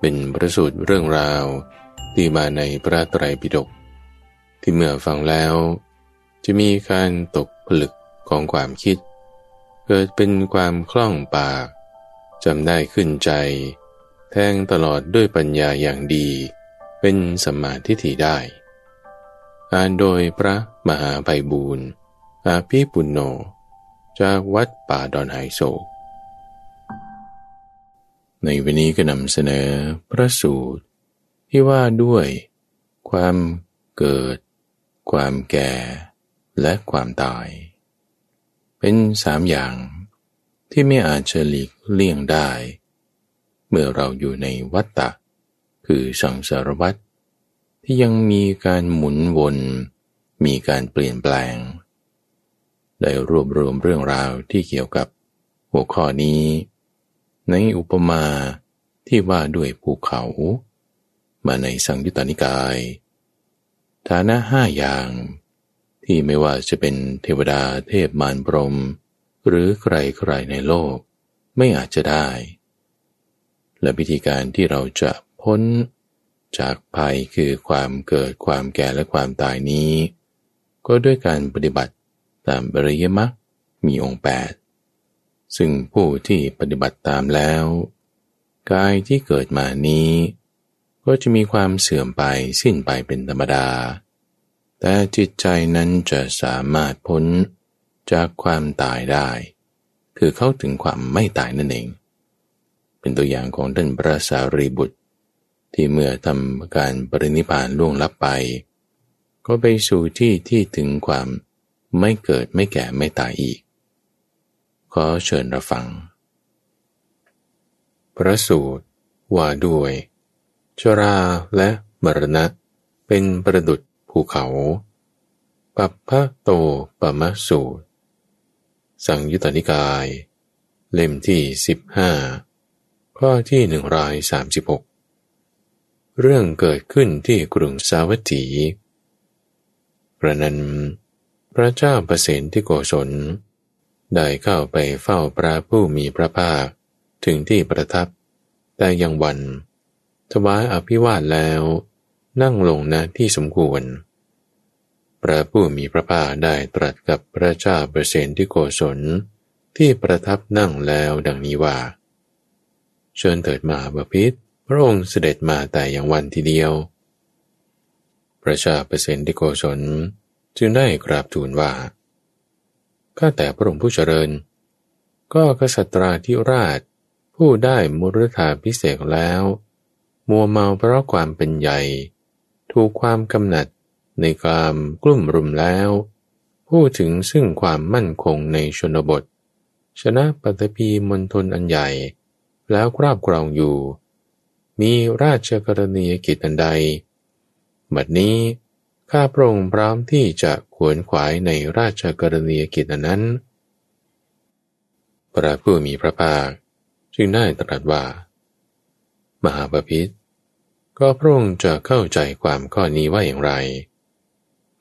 เป็นประสูตรเรื่องราวที่มาในพระไตรปิฎกที่เมื่อฟังแล้ว จะมีการตกผลึกของความคิด เกิดเป็นความคล่องปากจำได้ขึ้นใจ แทงตลอดด้วยปัญญาอย่างดี เป็นสมาทิฏฐิได้ อ่านโดยพระมหาไพบูรณ์อาภีปุณโญจากวัดป่าดอนไฮโศก ในวันนี้ก็นำเสนอพระสูตร ที่ว่าด้วย ความเกิด ความแก่ และความตาย เป็นสามอย่างที่ไม่อาจจะหลีกเลี่ยงได้ เมื่อเราอยู่ในวัฏฏะคือสังสารวัฏที่ยังมีการหมุนวน มีการเปลี่ยนแปลง ได้รวบรวมเรื่องราวที่เกี่ยวกับหัวข้อนี้ ในอุปมาที่ว่าด้วยภูเขา มาในสังยุตตนิกาย ฐานะห้าอย่าง ที่ไม่ว่าจะเป็นเทวดาเทพมารพรม หรือใครๆในโลก ไม่อาจจะได้ และวิธีการที่เราจะพ้นจากภัยคือความเกิดความแก่และความตายนี้ ก็ด้วยการปฏิบัติตามบริยมรรคมีองค์แปด ซึ่งผู้ที่ปฏิบัติตามแล้ว กายที่เกิดมานี้ ก็จะมีความเสื่อมไปสิ้นไปเป็นธรรมดา แต่จิตใจนั้นจะสามารถพ้นจากความตายได้ คือเข้าถึงความไม่ตายนั่นเอง เป็นตัวอย่างของท่านพระสารีบุตร ที่เมื่อทำการปรินิพานล่วงลับไป ก็ไปสู่ที่ที่ถึงความไม่เกิดไม่แก่ไม่ตายอีก ขอเชิญรับฟัง พระสูตร ว่าด้วย ชราและมรณะ เป็นประดุดภูเขา ปัปพะโตปมะสูตร สังยุตติกาย เล่มที่สิบห้าข้อที่หนึ่งรายสามสิบหกเรื่องเกิดขึ้นที่กรุงสาวัตถีพระนันพระเจ้าประเสนที่โกศล ได้เข้าไปเฝ้าพระผู้มีพระภาค ถึงที่ประทับ แต่ยังวัน ถวายอภิวาทแล้ว นั่งลงณที่สมควร พระผู้มีพระภาคได้ตรัสกับพระเจ้าเปรเซนที่โกศลที่ประทับนั่งแล้วดังนี้ว่า เชิญเถิดมาบพิษพระองค์เสด็จมาแต่อย่างวันทีเดียว พระชาเปรเซนที่โกศลจึงได้กราบทูลว่า ข้าแต่พระองค์ผู้เจริญ ก็กษัตราธิราช ผู้ได้มุรธาพิเศษแล้ว มัวเมาเพราะความเป็นใหญ่ ถูกความกำหนัดในความกลุ่มรุมแล้ว พูดถึงซึ่งความมั่นคงในชนบท ชนะปฐพีมณฑลอันใหญ่ แล้วครอบครองอยู่ มีราชกรณียกิจอันใด บัดนี้ ข้าพระองค์พร้อมที่จะขวนขวายในราชกรณียกิจอันนั้น พระผู้มีพระภาคจึงได้ตรัสว่า มหาปพิธก็พระองค์จะเข้าใจความข้อนี้ว่าอย่างไร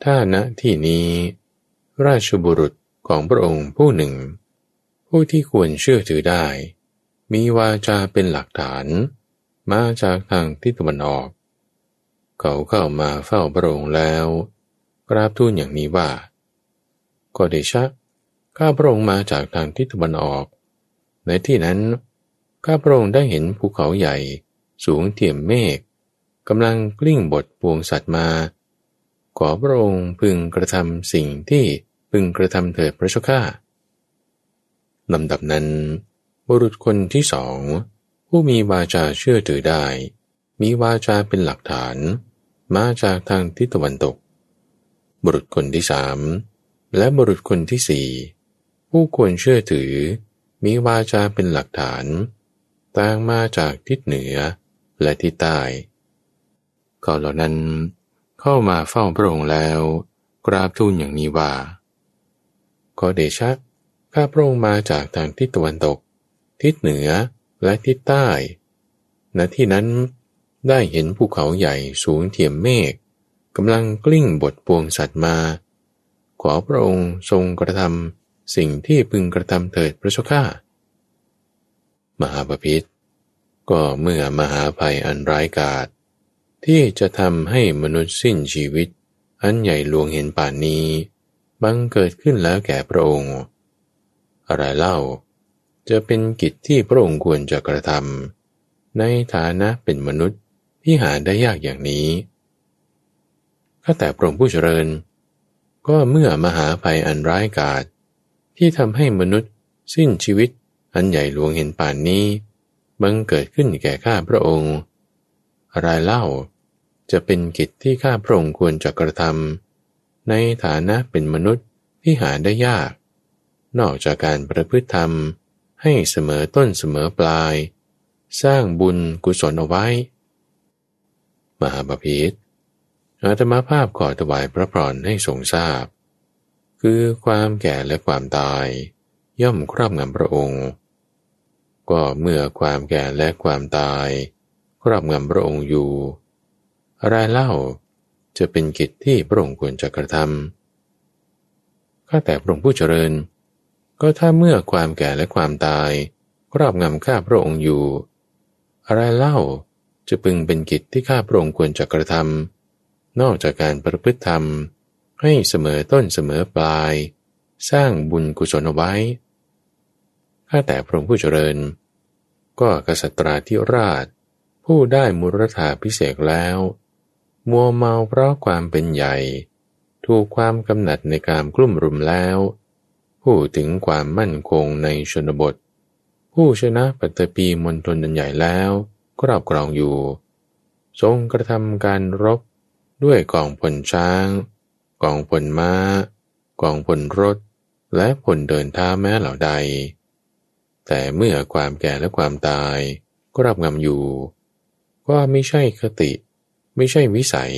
ถ้าณที่นี้ ราชบุรุษของพระองค์ผู้หนึ่ง ผู้ที่ควรเชื่อถือได้ มีวาจาเป็นหลักฐาน มาจากทางทิศตะวันออก เขาเข้ามาเฝ้าพระองค์แล้วกราบทูลอย่างนี้ว่า ก็เดชะ ข้าพระองค์มาจากทางทิศตะวันออก ในที่นั้น ข้าพระองค์ได้เห็นภูเขาใหญ่ สูงเตี่ยมเมฆกำลังกลิ้งบทปวงสัตว์มา ขอพระองค์พึงกระทำสิ่งที่พึงกระทำเถิดพระเจ้าข้าลำดับนั้น บุรุษคนที่สอง ผู้มีวาจาเชื่อถือได้ มีวาจาเป็นหลักฐาน มาจากทางทิศตะวันตก บุรุษคนที่สามและบุรุษคนที่สี่ผู้ควรเชื่อถือ มีวาจาเป็นหลักฐาน ต่างมาจากทิศเหนือและทิศใต้ก็เหล่านั้นเข้ามาเฝ้าพระองค์แล้ว กราบทูลอย่างนี้ว่าขอเดชะข้าพระองค์มาจากทางทิศตะวันตก ทิศเหนือและทิศใต้ณที่นั้น ได้เห็นภูเขาใหญ่สูงเทียมเมฆกำลังกลิ้งบทปวงสัตว์มา ขอพระองค์ทรงกระทำสิ่งที่พึงกระทำเถิดพระเจ้าข้ามหาปพิธก็เมื่อมหาภัยอันร้ายกาจที่จะทำให้มนุษย์สิ้นชีวิต อันใหญ่หลวงเห็นป่านนี้ บังเกิดขึ้นแล้วแก่พระองค์ อะไรเล่า จะเป็นกิจที่พระองค์ควรจะกระทำในฐานะเป็นมนุษย์ ที่หาได้ยากอย่างนี้ข้าแต่พระองค์ผู้เจริญ ก็เมื่อมหาภัยอันร้ายกาจที่ทำให้มนุษย์สิ้นชีวิตอันใหญ่หลวงเห็นป่านนี้ บังเกิดขึ้นแก่ข้าพระองค์ อะไรเล่าจะเป็นกิจที่ข้าพระองค์ควรจะกระทำในฐานะเป็นมนุษย์ที่หาได้ยาก นอกจากการประพฤติธรรมให้เสมอต้นเสมอปลาย สร้างบุญกุศลเอาไว้ มหาบาพิษอาตมาภาพขอถวายพระพรให้ทรงทราบ คือความแก่และความตาย ย่อมครอบงำพระองค์ ก็เมื่อความแก่และความตาย ครอบงำพระองค์อยู่อะไรเล่าจะเป็นกิจที่พระองค์ควรจะกระทำข้าแต่พระองค์ผู้เจริญ ก็ถ้าเมื่อความแก่และความตาย ครอบงำข้าพระองค์อยู่ อะไรเล่า จะพึงเป็นกิจที่ข้าพระองค์ควรจะกระทำนอกจากการประพฤติธรรม ให้เสมอต้นเสมอปลาย สร้างบุญกุศลเอาไว้ ข้าแต่พระองค์ผู้เจริญ ก็กษัตราธิราช ผู้ได้มุรธาพิเศษแล้ว มัวเมาเพราะความเป็นใหญ่ ถูกความกำหนัดในการกลุ่มรุมแล้ว ผู้ถึงความมั่นคงในชนบท ผู้ชนะปัตตปีมณฑลใหญ่แล้ว กรอบกรองอยู่ ทรงกระทำการรบด้วยกองพลช้าง กองพลมา้า กองพลรถ และพลเดินเท้าแม้เหล่าใด แต่เมื่อความแก่และความตายก็รับงำอยู่ว่าไม่ใช่คติ ไม่ใช่วิสัย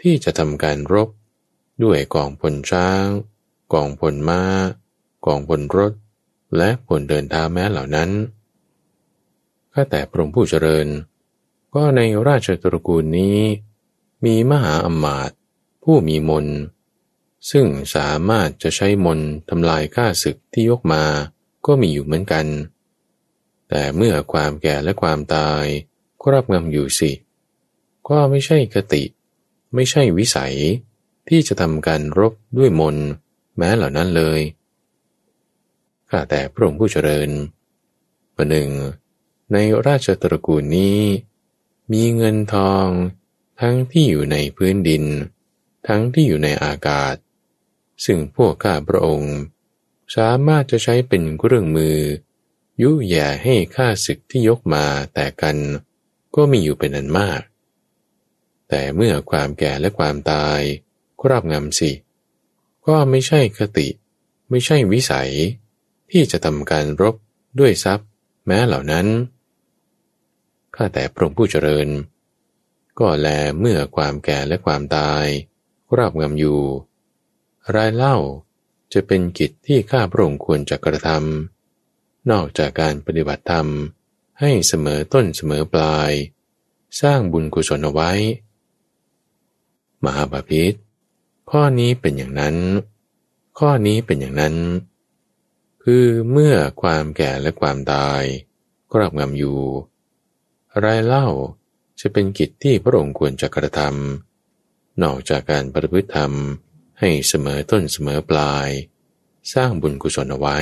ที่จะทำการรบ ด้วยกองพลช้าง กองพลมา้า กองพลรถ และพลเดินเท้าแม้เหล่านั้น ข้าแต่พระองค์ผู้เจริญ ก็ในราชตระกูลนี้ มีมหาอมาตย์ผู้มีมน ซึ่งสามารถจะใช้มนทำลายข้าศึกที่ยกมาก็มีอยู่เหมือนกัน แต่เมื่อความแก่และความตายครอบงำอยู่สิ ก็ไม่ใช่คติ ไม่ใช่วิสัยที่จะทำการรบด้วยมนแม้เหล่านั้นเลย ข้าแต่พระองค์ผู้เจริญประหนึ่ง ในราชตระกูลนี้ มีเงินทอง ทั้งที่อยู่ในพื้นดิน ทั้งที่อยู่ในอากาศ ซึ่งพวกข้าพระองค์ สามารถจะใช้เป็นเครื่องมือ ยุแย่ให้ข้าศึกที่ยกมาแต่กัน ก็มีอยู่เป็นอันมาก แต่เมื่อความแก่และความตายครอบงำสิ ก็ไม่ใช่คติ ไม่ใช่วิสัย ที่จะทำการรบด้วยทรัพย์ แม้เหล่านั้น ข้าแต่พระองค์ผู้เจริญ ก็แลเมื่อความแก่และความตายครอบงำอยู่ รายเล่าจะเป็นกิจที่ข้าพระองค์ควรจะกระทำนอกจากการปฏิบัติธรรมให้เสมอต้นเสมอปลาย สร้างบุญกุศลเอาไว้ มหาบาพิษข้อนี้เป็นอย่างนั้น ข้อนี้เป็นอย่างนั้น คือเมื่อความแก่และความตายกรอบงำอยู่ รายเล่าจะเป็นกิจที่พระองค์ควรจะกระทำนอกจากการปฏิบัติธรรมให้เสมอต้นเสมอปลาย สร้างบุญกุศลเอาไว้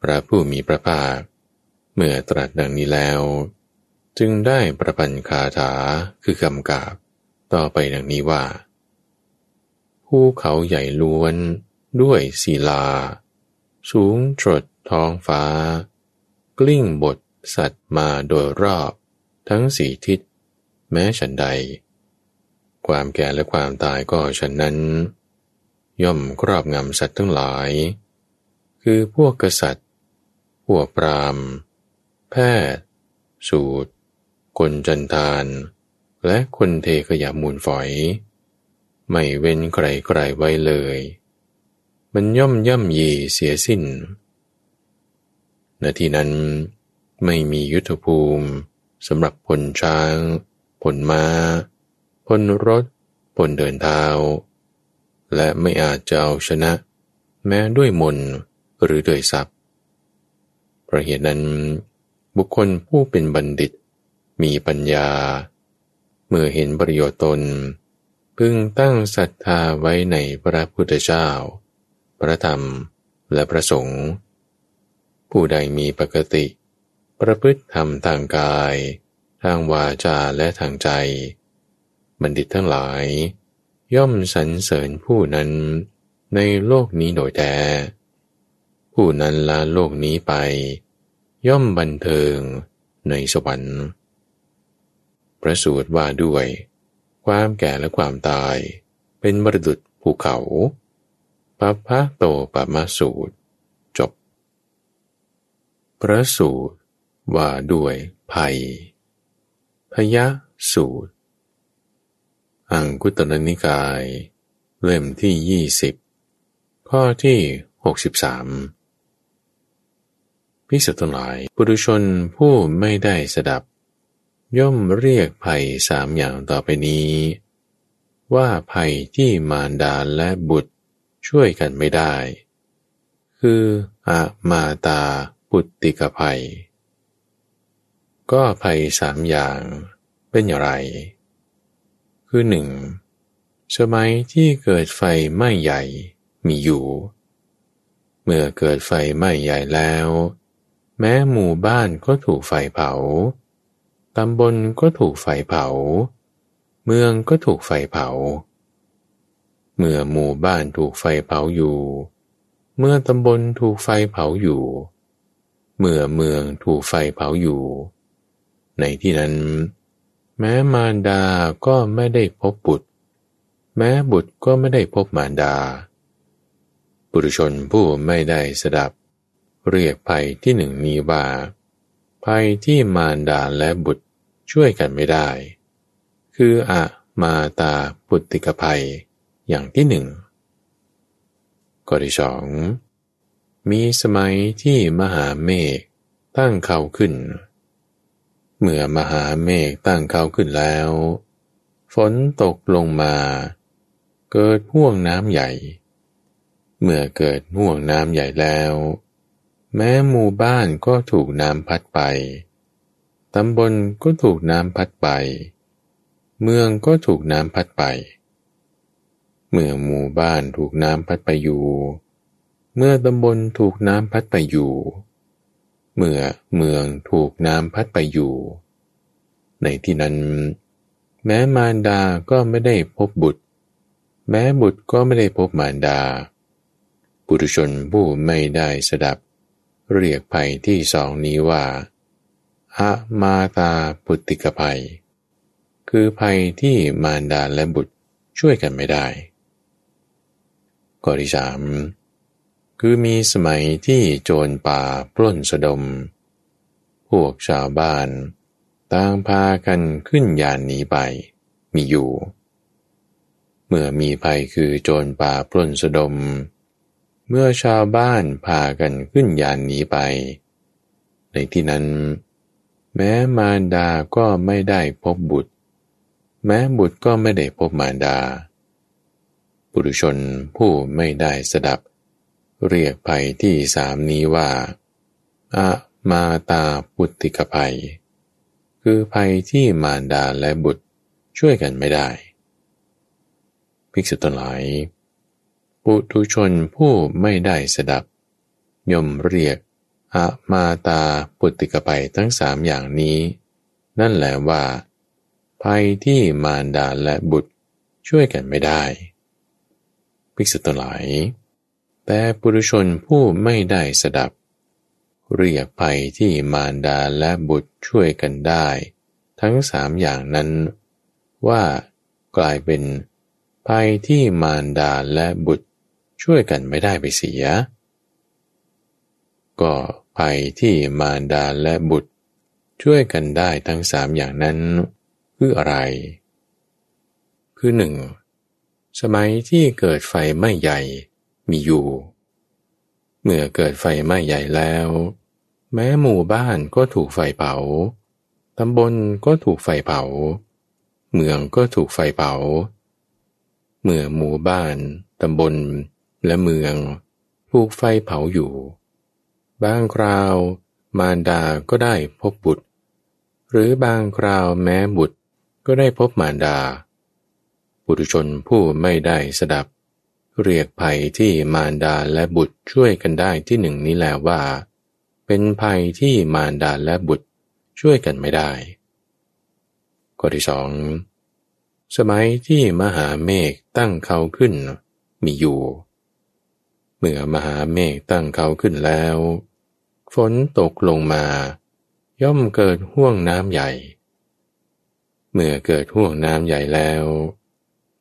พระผู้มีพระภาค เมื่อตรัสดังนี้แล้ว จึงได้ประพันธ์คาถาคือกำกาบต่อไปดังนี้ว่า ภูเขาใหญ่ล้วนด้วยศิลา สูงตรดท้องฟ้า กลิ้งบท สัตว์มาโดยรอบทั้งสี่ทิศ แม้ฉันใด ความแก่และความตายก็ฉันนั้น ย่อมครอบงำสัตว์ทั้งหลาย คือพวกกษัตริย์ พวกปรามแพทย์ สูตร คนจันทาน และคนเทขยะมูลฝอย ไม่เว้นใครใครไว้เลย มันย่อมย่ำยีเสียสิ้นนาทีนั้น ไม่มียุทธภูมิสำหรับพลช้างพลมา้าพลรถพลเดินเท้า และไม่อาจจะเอาชนะ แม้ด้วยมนหรือด้วยทรัพย์เพราะเหตุนั้น บุคคลผู้เป็นบัณฑิต มีปัญญา เมื่อเห็นประโยชน์ตน พึงตั้งศรัทธาไว้ในพระพุทธเจ้า พระธรรมและพระสงฆ์ผู้ใดมีปกติ ประพฤติธรรมทางกาย ทางวาจาและทางใจ บัณฑิตทั้งหลาย ย่อมสรรเสริญผู้นั้นในโลกนี้โดยแท้ผู้นั้นละโลกนี้ไป ย่อมบันเทิงในสวรรค์พระสูตรว่าด้วย ความแก่และความตาย เป็นมรดุจภูเขาปัพพะโตปะมาสูตร จบ พระสูตร ว่าด้วยภัย พยะสูตร อังคุตรนิกาย เล่มที่ยี่สิบข้อที่หกสิบสามพิสุทั้งหลายปุถุชนผู้ไม่ได้สดับ ย่อมเรียกภัยสามอย่างต่อไปนี้ ว่าภัยที่มารดาและบุตรช่วยกันไม่ได้ คืออามาตาปุตติกภัย ก็ภัยสามอย่างเป็นอย่างไร คือหนึ่งสมัยที่เกิดไฟไหม้ใหญ่มีอยู่ เมื่อเกิดไฟไหม้ใหญ่แล้ว แม้หมู่บ้านก็ถูกไฟเผา ตำบลก็ถูกไฟเผา เมืองก็ถูกไฟเผา เมื่อหมู่บ้านถูกไฟเผาอยู่ เมื่อตำบลถูกไฟเผาอยู่ เมื่อเมืองถูกไฟเผาอยู่ ในที่นั้น แม้มารดาก็ไม่ได้พบบุตร แม้บุตรก็ไม่ได้พบมารดาบุรุชนผู้ไม่ได้สดับ เรียกภัยที่หนึ่งนี้ว่าภัยที่มารดาและบุตรช่วยกันไม่ได้ คืออะมาตาปุตติกภัยอย่างที่หนึ่งข้อที่สองมีสมัยที่มหาเมฆตั้งเขาขึ้น เมื่อมหาเมฆตั้งเขาขึ้นแล้ว ฝนตกลงมา เกิดห่วงน้ำใหญ่ เมื่อเกิดห่วงน้ำใหญ่แล้ว แม้หมู่บ้านก็ถูกน้ำพัดไป ตำบลก็ถูกน้ำพัดไป เมืองก็ถูกน้ำพัดไป เมื่อหมู่บ้านถูกน้ำพัดไปอยู่ เมื่อตำบลถูกน้ำพัดไปอยู่ เมื่อเมืองถูกน้ำพัดไปอยู่ ในที่นั้น แม้มารดาก็ไม่ได้พบบุตร แม้บุตรก็ไม่ได้พบมารดา ปุถุชนผู้ไม่ได้สดับ เรียกภัยที่สองนี้ว่าอะมาตาปุติกภัย คือภัยที่มารดาและบุตรช่วยกันไม่ได้ ข้อที่สาม คือมีสมัยที่โจรป่าปล้นสะดม พวกชาวบ้านต่างพากันขึ้นยานหนีไป มีอยู่ เมื่อมีภัยคือโจรป่าปล้นสะดม เมื่อชาวบ้านพากันขึ้นยานหนีไป ในที่นั้น แม้มารดาก็ไม่ได้พบบุตร แม้บุตรก็ไม่ได้พบมารดา ปุถุชนผู้ไม่ได้สดับ เรียกภัยที่สามนี้ว่าอะมาตาปุติกภัย คือภัยที่มารดาและบุตรช่วยกันไม่ได้ ภิกษุทั้งหลายปุถุชนผู้ไม่ได้สดับยมเรียกอะมาตาปุติกภัยทั้งสามอย่างนี้ นั่นแหละว่า ภัยที่มารดาและบุตรช่วยกันไม่ได้ ภิกษุทั้งหลาย แต่ปุถุชนผู้ไม่ได้สดับ เรียกภัยที่มารดาและบุตรช่วยกันได้ ทั้งสามอย่างนั้น ว่ากลายเป็นภัยที่มารดาและบุตรช่วยกันไม่ได้ไปเสีย ก็ภัยที่มารดาและบุตร ช่วยกันได้ทั้งสามอย่างนั้นคืออะไร คือหนึ่งสมัยที่เกิดไฟไม้ใหญ่ มีอยู่ เมื่อเกิดไฟไหม้ใหญ่แล้ว แม้หมู่บ้านก็ถูกไฟเผา ตำบลก็ถูกไฟเผา เมืองก็ถูกไฟเผา เมื่อหมู่บ้าน ตำบล และเมือง ถูกไฟเผาอยู่ บางคราว มารดาก็ได้พบบุตร หรือบางคราวแม้บุตรก็ได้พบมารดาบุรุชนผู้ไม่ได้สดับ เรียกภัยที่มารดาและบุตรช่วยกันได้ที่หนึ่งนี้แล้วว่า เป็นภัยที่มารดาและบุตรช่วยกันไม่ได้ข้อที่สองสมัยที่มหาเมฆตั้งเขาขึ้นมีอยู่ เมื่อมหาเมฆตั้งเขาขึ้นแล้ว ฝนตกลงมา ย่อมเกิดห่วงน้ำใหญ่ เมื่อเกิดห่วงน้ำใหญ่แล้ว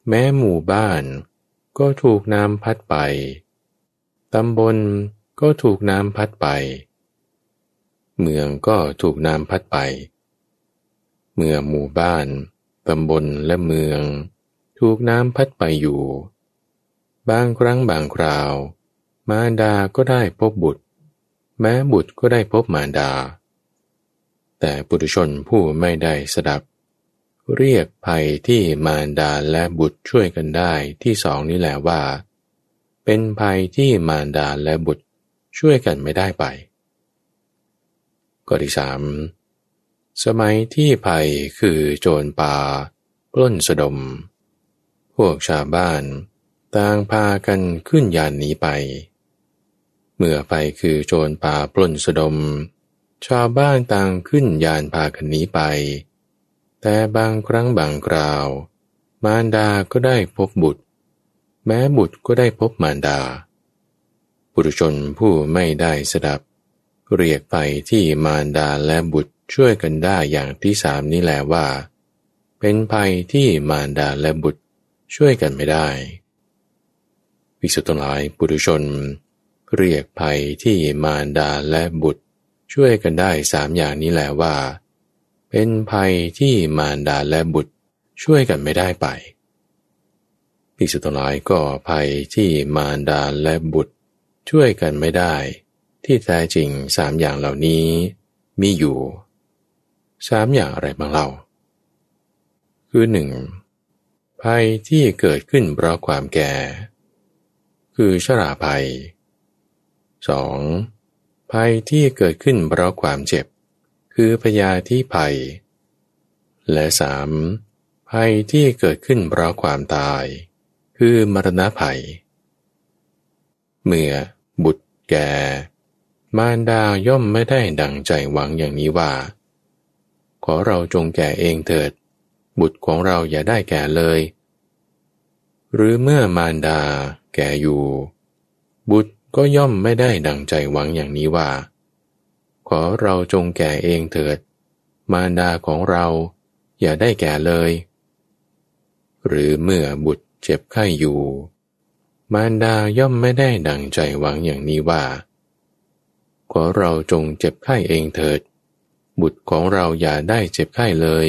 แม้หมู่บ้าน ก็ถูกน้ำพัดไป ตำบลก็ถูกน้ำพัดไป เมืองก็ถูกน้ำพัดไป เมื่อหมู่บ้าน ตำบลและเมือง ถูกน้ำพัดไปอยู่ บางครั้งบางคราว มารดาก็ได้พบบุตร แม้บุตรก็ได้พบมารดา แต่ปุถุชนผู้ไม่ได้สดับ เรียกภัยที่มารดาและบุตรช่วยกันได้ที่สองนี้แหละว่า เป็นภัยที่มารดาและบุตรช่วยกันไม่ได้ไปข้อที่สามสมัยที่ภัยคือโจรป่าปล้นสะดม พวกชาวบ้านต่างพากันขึ้นยานหนีไป เมื่อภัยคือโจรป่าปล้นสะดม ชาวบ้านต่างขึ้นยานพากันหนีไป แต่บางครั้งบางคราว มารดาก็ได้พบบุตร แม้บุตรก็ได้พบมารดาบุรุชนผู้ไม่ได้สดับ เรียกไปที่มารดาและบุตรช่วยกันได้อย่างที่สามนี้แหละว่า เป็นภัยที่มารดาและบุตรช่วยกันไม่ได้วิสุทธิหลายบุรุชน เรียกภัยที่มารดาและบุตรช่วยกันได้สามอย่างนี้แหละว่า เป็นภัยที่มารดาและบุตรช่วยกันไม่ได้ไปภิกษุทั้งหลายก็ภัยที่มารดาและบุตรช่วยกันไม่ได้ ที่แท้จริงสามอย่างเหล่านี้มีอยู่สามอย่างอะไรบ้างเล่า คือหนึ่งภัยที่เกิดขึ้นเพราะความแก่ คือชราภัย 2. ภัยที่เกิดขึ้นเพราะความเจ็บ คือพยาธิภัย และสามภัยที่เกิดขึ้นเพราะความตาย คือมรณะภัย เมื่อบุตรแก่ มารดาย่อมไม่ได้ดังใจหวังอย่างนี้ว่า ขอเราจงแก่เองเถิด บุตรของเราอย่าได้แก่เลย หรือเมื่อมารดาแก่อยู่ บุตรก็ย่อมไม่ได้ดังใจหวังอย่างนี้ว่า ขอเราจงแก่เองเถิด มารดาของเราอย่าได้แก่เลย หรือเมื่อบุตรเจ็บไข้อยู่ มารดาย่อมไม่ได้ดังใจหวังอย่างนี้ว่า ขอเราจงเจ็บไข้เองเถิด บุตรของเราอย่าได้เจ็บไข้เลย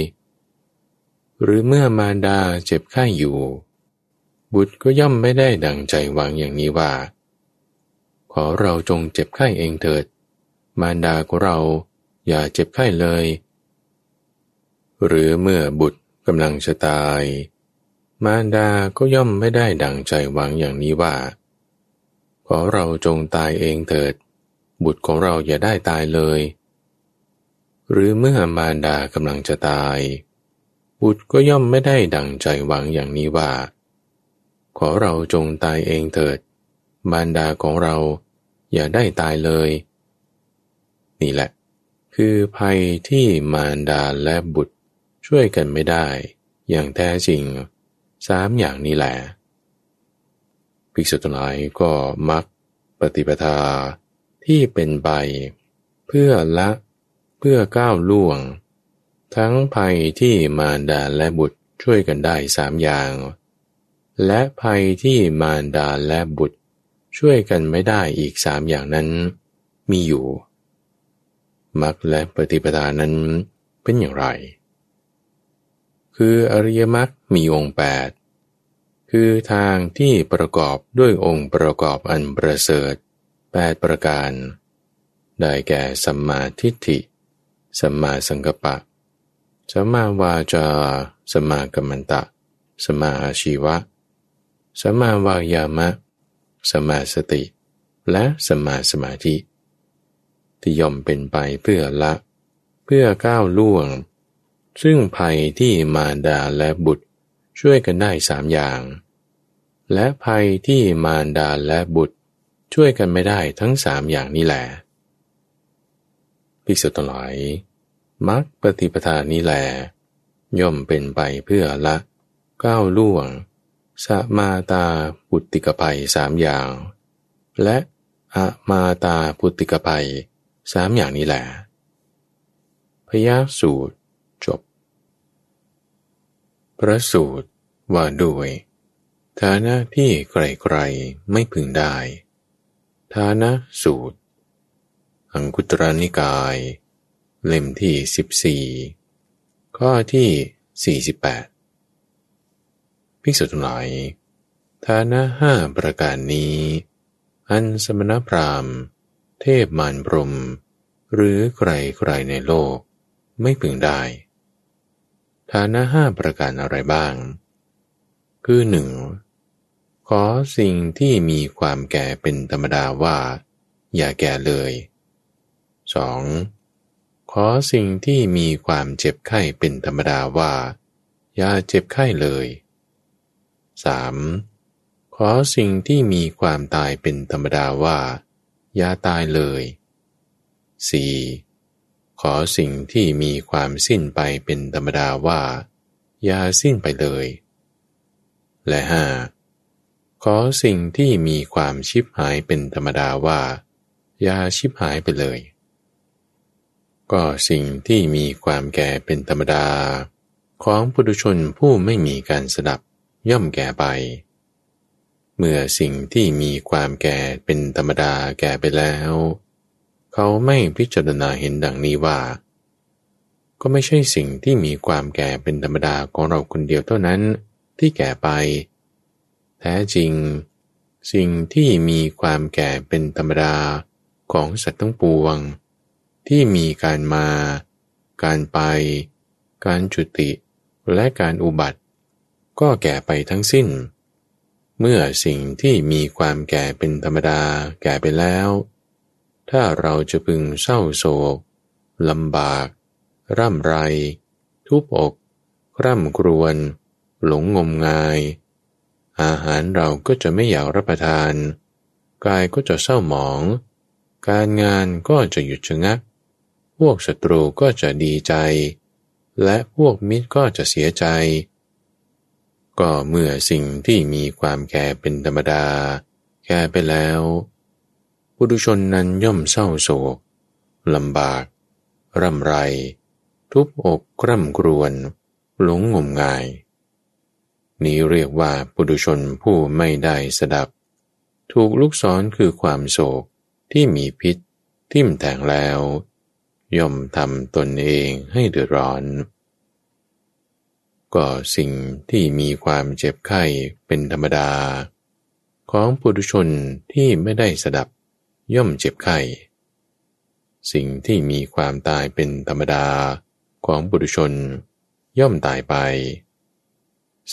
หรือเมื่อมารดาเจ็บไข้อยู่ บุตรก็ย่อมไม่ได้ดังใจหวังอย่างนี้ว่า ขอเราจงเจ็บไข้เองเถิด มารดาของเราอย่าเจ็บไข้เลย หรือเมื่อบุตรกำลังจะตาย มารดาก็ย่อมไม่ได้ดังใจหวังอย่างนี้ว่า ขอเราจงตายเองเถิด บุตรของเราอย่าได้ตายเลย หรือเมื่อมารดากำลังจะตาย บุตรก็ย่อมไม่ได้ดังใจหวังอย่างนี้ว่า ขอเราจงตายเองเถิด มารดาของเราอย่าได้ตายเลย นี่แหละ คือภัยที่มารดาและบุตรช่วยกันไม่ได้ อย่างแท้จริงสามอย่างนี้แหละภิกษุทั้งหลายก็มักปฏิปทาที่เป็นใบ เพื่อละเพื่อก้าวล่วง ทั้งภัยที่มารดาและบุตรช่วยกันได้สามอย่าง และภัยที่มารดาและบุตรช่วยกันไม่ได้อีกสามอย่างนั้นมีอยู่ มรรคและปฏิปทานั้นเป็นอย่างไร คืออริยมรรคมีองค์แปดคือทางที่ประกอบด้วยองค์ประกอบอันประเสริฐแปดประการ ได้แก่สัมมาทิฏฐิ สัมมาสังกัปปะ สัมมาวาจา สัมมากัมมันตะ สัมมาอาชีวะ สัมมาวายามะ สัมมาสติ และสัมมาสมาธิ ที่ย่อมเป็นไปเพื่อละ เพื่อก้าวล่วง ซึ่งภัยที่มารดาและบุตรช่วยกันได้สามอย่าง และภัยที่มารดาและบุตรช่วยกันไม่ได้ทั้งสามอย่างนี้แหละภิกษุทั้งหลายมักปฏิปทานี้แหลย่อมเป็นไปเพื่อละก้าวล่วงสมาตาปุตติกภัยสามอย่าง และอะมาตาปุตติกภัย สามอย่างนี้แหละพยาสูตรจบ พระสูตรว่าด้วย ฐานะที่ไกลๆไม่พึงได้ ฐานะสูตร อังคุตรนิกาย เล่มที่ 14 ข้อที่ 48 ภิกษุทั้งหลายฐานะห้าประการนี้ อันสมณพราหมณ์ เทพมารพรม หรือใครๆในโลก ไม่พึงได้ ฐานะห้าประการอะไรบ้าง คือหนึ่งขอสิ่งที่มีความแก่เป็นธรรมดาว่า อย่าแก่เลย 2. ขอสิ่งที่มีความเจ็บไข้เป็นธรรมดาว่า อย่าเจ็บไข้เลย 3. ขอสิ่งที่มีความตายเป็นธรรมดาว่า อย่าตายเลย 4. ขอสิ่งที่มีความสิ้นไปเป็นธรรมดาว่า อย่าสิ้นไปเลย และห้าขอสิ่งที่มีความชิบหายเป็นธรรมดาว่า อย่าชิบหายไปเลย ก็สิ่งที่มีความแก่เป็นธรรมดา ของปุถุชนผู้ไม่มีการสดับย่อมแก่ไป เมื่อสิ่งที่มีความแก่เป็นธรรมดาแก่ไปแล้ว เขาไม่พิจารณาเห็นดังนี้ว่า ก็ไม่ใช่สิ่งที่มีความแก่เป็นธรรมดาของเราคนเดียวเท่านั้นที่แก่ไป แท้จริง สิ่งที่มีความแก่เป็นธรรมดาของสัตว์ทั้งปวง ที่มีการมา การไป การจุติ และการอุบัติ ก็แก่ไปทั้งสิ้น เมื่อสิ่งที่มีความแก่เป็นธรรมดาแก่ไปแล้ว ถ้าเราจะพึงเศร้าโศกลำบาก ร่ำไร ทุบอกร่ำครวญหลงงมงาย อาหารเราก็จะไม่อยากรับประทาน กายก็จะเศร้าหมอง การงานก็จะหยุดชะงัก พวกศัตรูก็จะดีใจ และพวกมิตรก็จะเสียใจ ก็เมื่อสิ่งที่มีความแก่เป็นธรรมดา แก่ไปแล้วผู้ดุชนนั้นย่อมเศร้าโศกลำบาก ร่ำไร ทุบอกคร่ำครวญหลงงมงาย นี้เรียกว่าปุถุชนผู้ไม่ได้สดับ ถูกลูกศรคือความโศกที่มีพิษทิ่มแทงแล้ว ย่อมทำตนเองให้เดือดร้อน ก็สิ่งที่มีความเจ็บไข้เป็นธรรมดา ของปุถุชนที่ไม่ได้สดับย่อมเจ็บไข้สิ่งที่มีความตายเป็นธรรมดาของปุถุชน ย่อมตายไป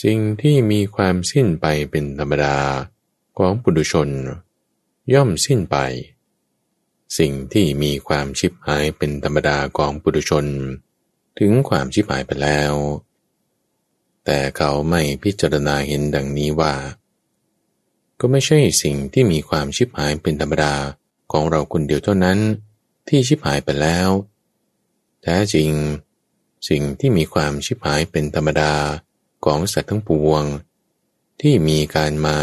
สิ่งที่มีความสิ้นไปเป็นธรรมดาของปุถุชน ย่อมสิ้นไป สิ่งที่มีความชิบหายเป็นธรรมดาของปุถุชน ถึงความชิบหายไปแล้ว แต่เขาไม่พิจารณาเห็นดังนี้ว่า ก็ไม่ใช่สิ่งที่มีความชิบหายเป็นธรรมดาของเราคนเดียวเท่านั้น ที่ชิบหายไปแล้ว แท้จริง สิ่งที่มีความชิบหายเป็นธรรมดาของสัตว์ทั้งปวง ที่มีการมา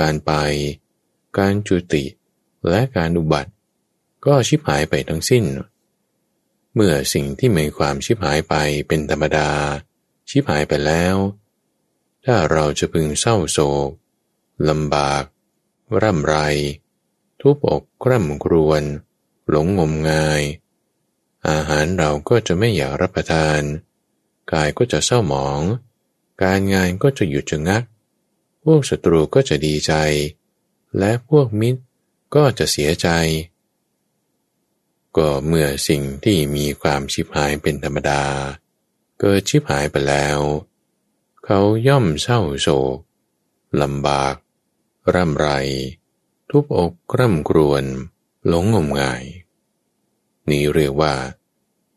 การไป การจุติและการอุบัติ ก็ชิบหายไปทั้งสิ้น เมื่อสิ่งที่มีความชิบหายไปเป็นธรรมดา ชิบหายไปแล้ว ถ้าเราจะพึงเศร้าโศกลำบาก ร่ำไร ทุบอกคร่ำครวญหลงงมงาย อาหารเราก็จะไม่อยากรับประทาน กายก็จะเศร้าหมอง การงานก็จะหยุดชะงัก พวกศัตรูก็จะดีใจ และพวกมิตรก็จะเสียใจ ก็เมื่อสิ่งที่มีความชิบหายเป็นธรรมดา เกิดชิบหายไปแล้ว เขาย่อมเศร้าโศกลำบาก ร่ำไร ทุบอกกร่ำกรวนหลงงมงาย นี้เรียกว่า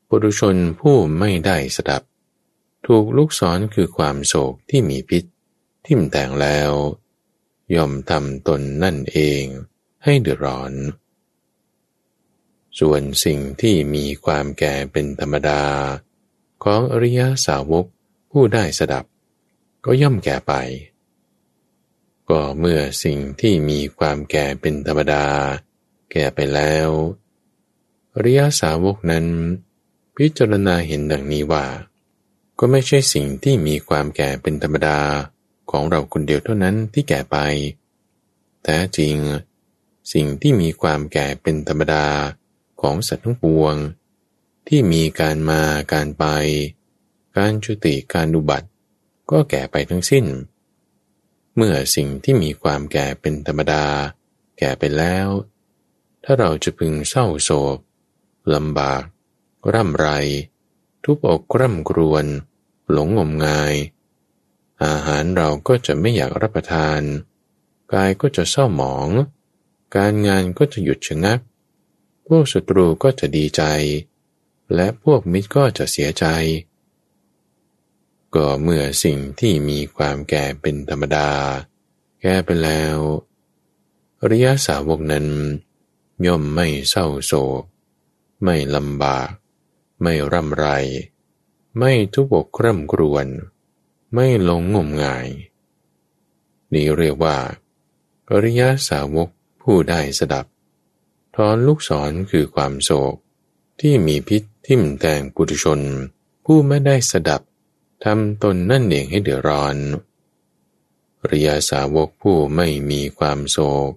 ปุถุชนผู้ไม่ได้สดับ ถูกลูกศรคือความโศกที่มีพิษ ทิ่มแทงแล้ว ย่อมทำตนนั่นเองให้เดือดร้อน ส่วนสิ่งที่มีความแก่เป็นธรรมดา ของอริยสาวกผู้ได้สดับ ก็ย่อมแก่ไป ก็เมื่อสิ่งที่มีความแก่เป็นธรรมดา แก่ไปแล้วอริยสาวกนั้น พิจารณาเห็นดังนี้ว่า ก็ไม่ใช่สิ่งที่มีความแก่เป็นธรรมดาของเราคนเดียวเท่านั้นที่แก่ไป แต่จริง สิ่งที่มีความแก่เป็นธรรมดาของสัตว์ทั้งปวง ที่มีการมาการไป การจุติการดุบัติ ก็แก่ไปทั้งสิ้น เมื่อสิ่งที่มีความแก่เป็นธรรมดา แก่ไปแล้ว ถ้าเราจะพึงเศร้าโศกลำบาก ร่ำไร ทุบอกกร่ำกรวน หลงงมงาย อาหารเราก็จะไม่อยากรับประทาน กายก็จะเศร้าหมอง การงานก็จะหยุดชะงัก พวกศัตรูก็จะดีใจ และพวกมิตรก็จะเสียใจ ก็เมื่อสิ่งที่มีความแก่เป็นธรรมดา แก่ไปแล้ว อริยสาวกนั้น ย่อมไม่เศร้าโศก ไม่ลำบาก ไม่ร่ำไร ไม่ทุบกร่ำกรวน ไม่ลงงมงาย นี่เรียกว่า อริยสาวกผู้ได้สดับถอนลูกศรคือความโศก ที่มีพิษทิ่มแทงปุถุชน ผู้ไม่ได้สดับทำตนนั่นเองให้เดือดร้อนริยาสาวกผู้ไม่มีความโศก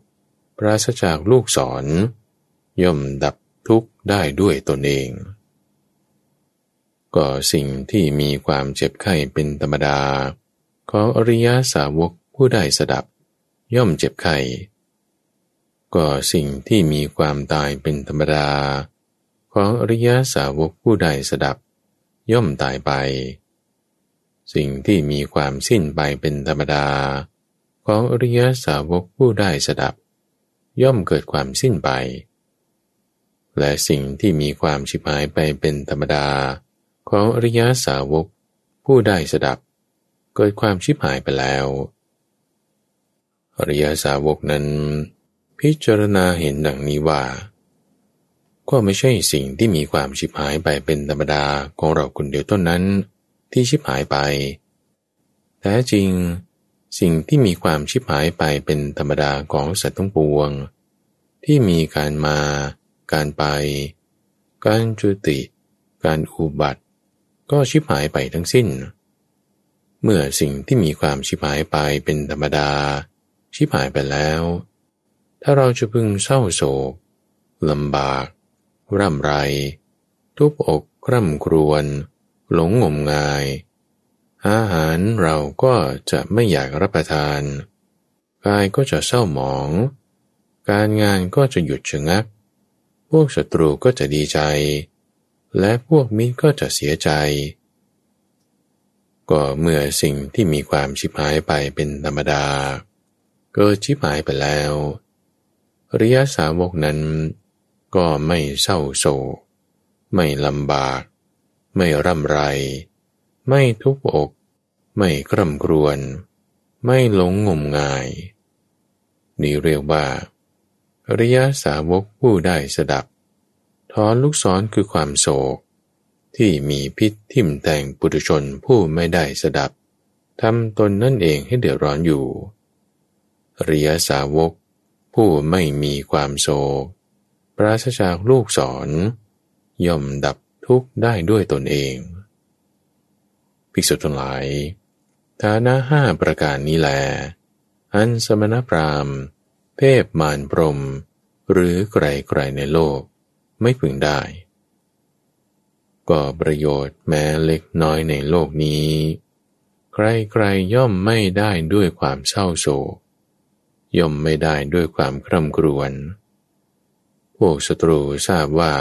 ปราศจากลูกศร ย่อมดับทุกข์ได้ด้วยตนเอง ก็สิ่งที่มีความเจ็บไข้เป็นธรรมดาของอริยาสาวกผู้ได้สดับ ย่อมเจ็บไข้ก็สิ่งที่มีความตายเป็นธรรมดา ของอริยสาวกผู้ใดสดับ ย่อมตายไป สิ่งที่มีความสิ้นไปเป็นธรรมดา ของอริยสาวกผู้ได้สดับ ย่อมเกิดความสิ้นไป และสิ่งที่มีความชิบหายไปเป็นธรรมดา ของอริยสาวกผู้ได้สดับ เกิดความชิบหายไปแล้วอริยสาวกนั้น พิจารณาเห็นดังนี้ว่า ก็ไม่ใช่สิ่งที่มีความชิบหายไปเป็นธรรมดาของเราคนเดียวต้นนั้น ที่ชิบหายไป แท้จริง สิ่งที่มีความชิบหายไปเป็นธรรมดาของสัตว์ทั้งปวง ที่มีการมา การไป การจุติ การอุบัติ ก็ชิบหายไปทั้งสิ้น เมื่อสิ่งที่มีความชิบหายไปเป็นธรรมดา ชิบหายไปแล้ว ถ้าเราจะพึงเศร้าโศกลำบาก ร่ำไร ทุบอกคร่ำครวญ หลงงมงาย อาหารเราก็จะไม่อยากรับประทาน กายก็จะเศร้าหมอง การงานก็จะหยุดชะงัก พวกศัตรูก็จะดีใจ และพวกมิตรก็จะเสียใจ ก็เมื่อสิ่งที่มีความชิบหายไปเป็นธรรมดา เกิดชิบหายไปแล้วริยสาวกนั้น ก็ไม่เศร้าโศก ไม่ลำบาก ไม่ร่ำไร ไม่ทุกอก ไม่กร่ำกรวน ไม่หลงงมงาย นี่เรียกว่าอริยสาวกผู้ได้สดับถอนลูกศรคือความโศก ที่มีพิษทิ่มแทงปุถุชนผู้ไม่ได้สดับทำตนนั่นเองให้เดือดร้อนอยู่อริยสาวกผู้ไม่มีความโศก ปราศจากลูกศร ย่อมดับทุกข์ได้ด้วยตนเอง ภิกษุทั้งหลายฐานะห้าประการนี้แล อันสมณพราหมณ์ เพศมารพรม หรือใครๆในโลกไม่พึงได้ ก็ประโยชน์แม้เล็กน้อยในโลกนี้ ใครๆย่อมไม่ได้ด้วยความเศร้าโศกย่อมไม่ได้ด้วยความคร่ำครวญ วกศัตรูทราบว่า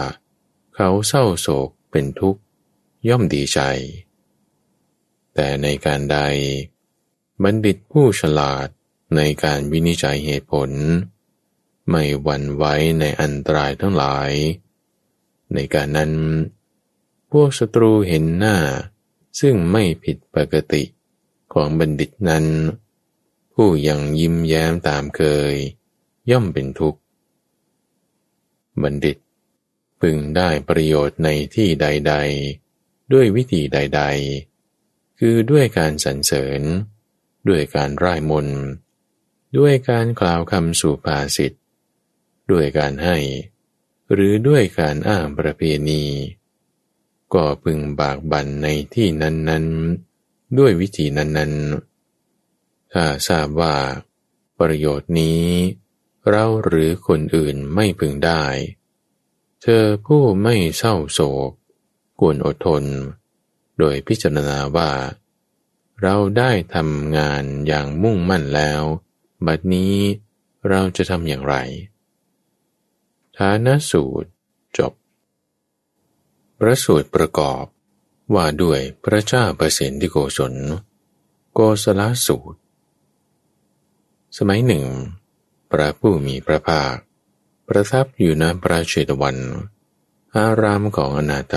เขาเศร้าโศกเป็นทุกข์ ย่อมดีใจ แต่ในการใด บัณฑิตผู้ฉลาดในการวินิจฉัยเหตุผล ไม่หวั่นไหวในอันตรายทั้งหลาย ในการนั้น พวกศัตรูเห็นหน้า ซึ่งไม่ผิดปกติของบัณฑิตนั้น ผู้ยังยิ้มแย้มตามเคย ย่อมเป็นทุกข์ บัณฑิต พึงได้ประโยชน์ในที่ใด ๆ ด้วยวิธีใด ๆ คือด้วยการสรรเสริญ ด้วยการร่ายมนด้วยการกล่าวคำสุภาษิตด้วยการให้ หรือด้วยการอ้างประเพณี ก็พึงบากบั่นในที่นั้นๆ ด้วยวิธีนั้นๆ ถ้าทราบว่า ประโยชน์นี้ เราหรือคนอื่นไม่พึงได้ เธอผู้ไม่เศร้าโศกควรอดทน โดยพิจารณาว่า เราได้ทำงานอย่างมุ่งมั่นแล้ว บัดนี้เราจะทำอย่างไร ฐานสูตรจบ พระสูตรประกอบว่าด้วยพระเจ้าประสิทธิโกศล โกศลสูตร สมัยหนึ่ง พระผู้มีพระภาค ประทับอยู่ณพระเชตวัน อารามของอนาถ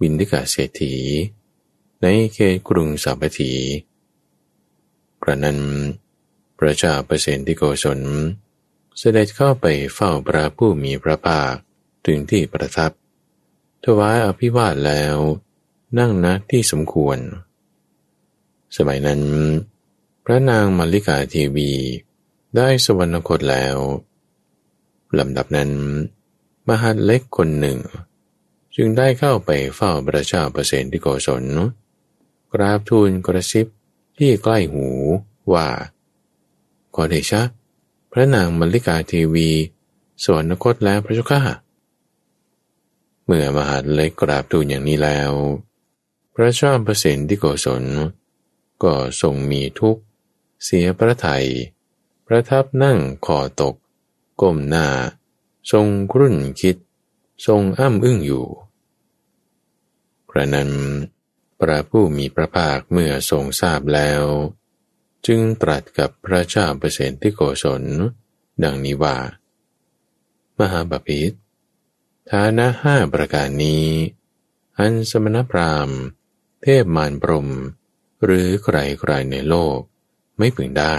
บินทิกาเศรษฐี ในเขตกรุงสาวัตถีกระนั้น พระเจ้าเปรตที่โกศลเสด็จเข้าไปเฝ้าพระผู้มีพระภาคถึงที่ประทับ ถวายอภิวาทแล้ว นั่งนัที่สมควร สมัยนั้น พระนางมัลลิกาเทวี ได้สวรรคตแล้วลำดับนั้น มหาเล็กคนหนึ่ง จึงได้เข้าไปเฝ้าพระเจ้าเปรตที่โกศลกราบทูลกระซิบที่ใกล้หูว่า ขอเดชะ พระนางมัลลิกาเทวีสวรรคตแล้วพระเจ้าข้าเมื่อมหาเล็กกราบทูลอย่างนี้แล้ว พระเจ้าประสิทธิโกศลก็ทรงมีทุกข์เสียพระไทย ประทับนั่งคอตก ก้มหน้า ทรงครุ่นคิด ทรงอ้ำอึ้งอยู่กระนั้นพระผู้มีพระภาคเมื่อทรงทราบแล้ว จึงตรัสกับพระเจ้าเปรตที่โกศล ดังนี้ว่า มหาบาพิษฐานะห้าประการนี้ อันสมณพราหมณ์ เทพมารพรม หรือใครๆในโลกไม่พึงได้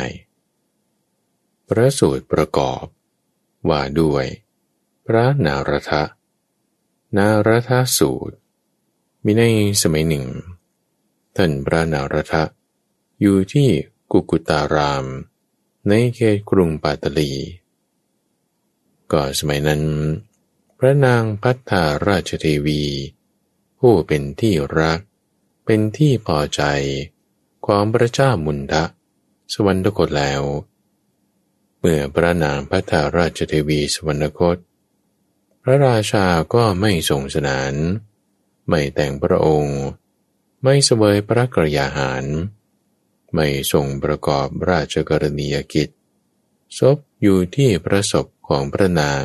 พระสูตรประกอบ ว่าด้วย พระนารทะนารทะสูตร มีในสมัยหนึ่ง ท่านพระนารทะอยู่ที่กุกุตาราม ในเขตกรุงปาตลี ก็สมัยนั้น พระนางพัฒนาราชเทวี ผู้เป็นที่รัก เป็นที่พอใจ ของพระเจ้ามุนทะ สวรรคตแล้ว เมื่อพระนางพัฒนาราชเทวีสวรรคต พระราชาก็ไม่ทรงสนาน ไม่แต่งพระองค์ ไม่เสวยพระกรยาหาร ไม่ทรงประกอบราชกรณียกิจศพอยู่ที่พระศพของพระนาง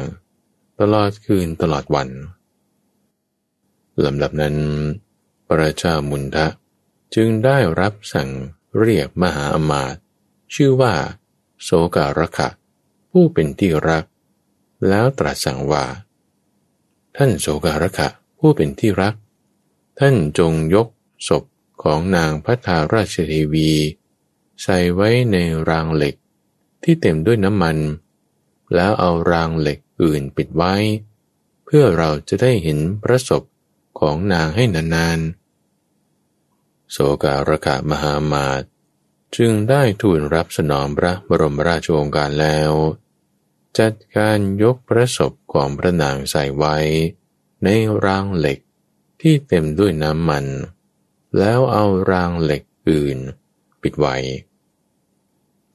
ตลอดคืนตลอดวันลำดับนั้น พระเจ้ามุนทะจึงได้รับสั่งเรียกมหาอมาตย์ชื่อว่า โสการะคะผู้เป็นที่รัก แล้วตรัสสั่งว่า ท่านโสการคะผู้เป็นที่รัก ท่านจงยกศพของนางพัทาราชเทวี ใส่ไว้ในรางเหล็กที่เต็มด้วยน้ำมัน แล้วเอารางเหล็กอื่นปิดไว้ เพื่อเราจะได้เห็นพระศพของนางให้นานๆโสการกะมหามาต จึงได้ทูลรับสนองพระบรมราชโองการแล้ว จัดการยกพระศพของพระนางใส่ไว้ ในรางเหล็กที่เต็มด้วยน้ำมัน แล้วเอารางเหล็กอื่น ปิดไว้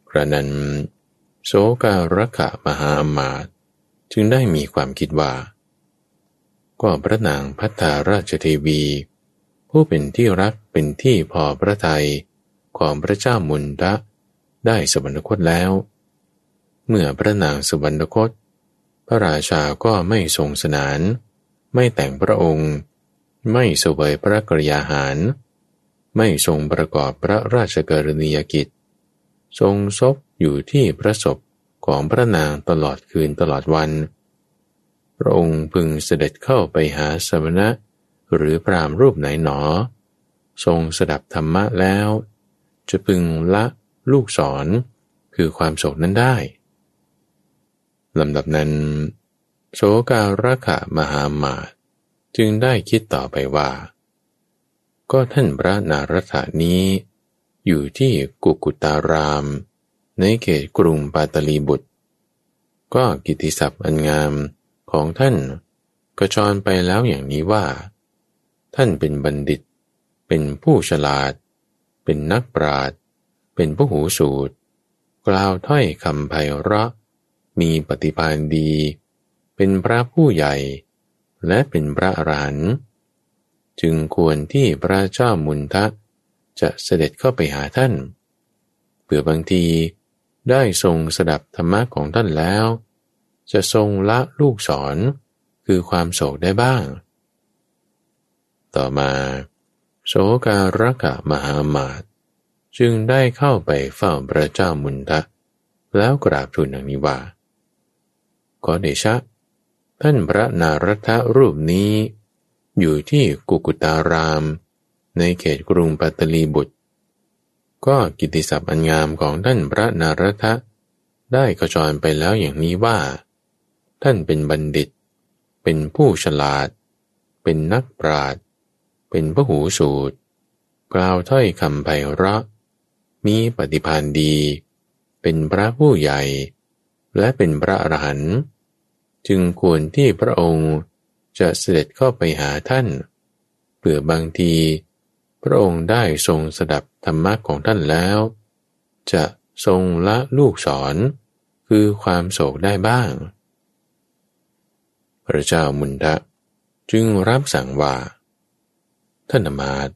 กระนั้น โสการะขะมหาอมาตจึงได้มีความคิดว่ากก็พระนางพัฒาราชเทวี ผู้เป็นที่รักเป็นที่พอพระทัย ของพระเจ้ามุนทะได้สวรรคตแล้ว เมื่อพระนางสวรรคต พระราชาก็ไม่ทรงสนาน ไม่แต่งพระองค์ ไม่เสวยพระกริยาหาร ไม่ทรงประกอบพระราชกรณียกิจ ทรงซบอยู่ที่พระศพของพระนางตลอดคืนตลอดวัน พระองค์พึงเสด็จเข้าไปหาสมณะหรือพรามรูปไหนหนอ ทรงสดับธรรมะแล้ว จะพึงละลูกศรคือความโศกนั้นได้ลำดับนั้น โสการะขะมหามาตจึงได้คิดต่อไปว่า ก็ท่านพระนารถานี้ อยู่ที่กุกุตาราม ในเขตกรุงปาตลีบุตร ก็กิติศัพท์อันงามของท่านก็จรไปแล้วอย่างนี้ว่า ท่านเป็นบัณฑิต เป็นผู้ฉลาด เป็นนักปราชญ์เป็นผู้หูสูตร กล่าวถ้อยคำไพเราะ มีปฏิภาณดี เป็นพระผู้ใหญ่ และเป็นพระอรหันต์จึงควรที่พระเจ้ามุนทะจะเสด็จเข้าไปหาท่านเผื่อบางทีได้ทรงสดับธรรมะของท่านแล้ว จะทรงละลูกศรคือความโศกได้บ้าง ต่อมา โสการกะมหามาตจึงได้เข้าไปเฝ้าพระเจ้ามุนทะ แล้วกราบทูลอย่างนี้ว่าขอเดชะ ท่านพระนารทะรูปนี้ อยู่ที่กุกุตาราม ในเขตกรุงปัตตลีบุตร ก็กิติศัพท์อันงามของท่านพระนารทะ ได้กระจรไปแล้วอย่างนี้ว่า ท่านเป็นบัณฑิต เป็นผู้ฉลาด เป็นนักปราชญ์ เป็นพระหูสูตร กล่าวถ้อยคำไพเราะ มีปฏิภาณดี เป็นพระผู้ใหญ่ และเป็นพระอรหันต์จึงควรที่พระองค์จะเสด็จเข้าไปหาท่านเผื่อบางที พระองค์ได้ทรงสดับธรรมะของท่านแล้ว จะทรงละลูกศร คือความโศกได้บ้าง พระเจ้ามุนทะจึงรับสั่งว่า ท่านมาต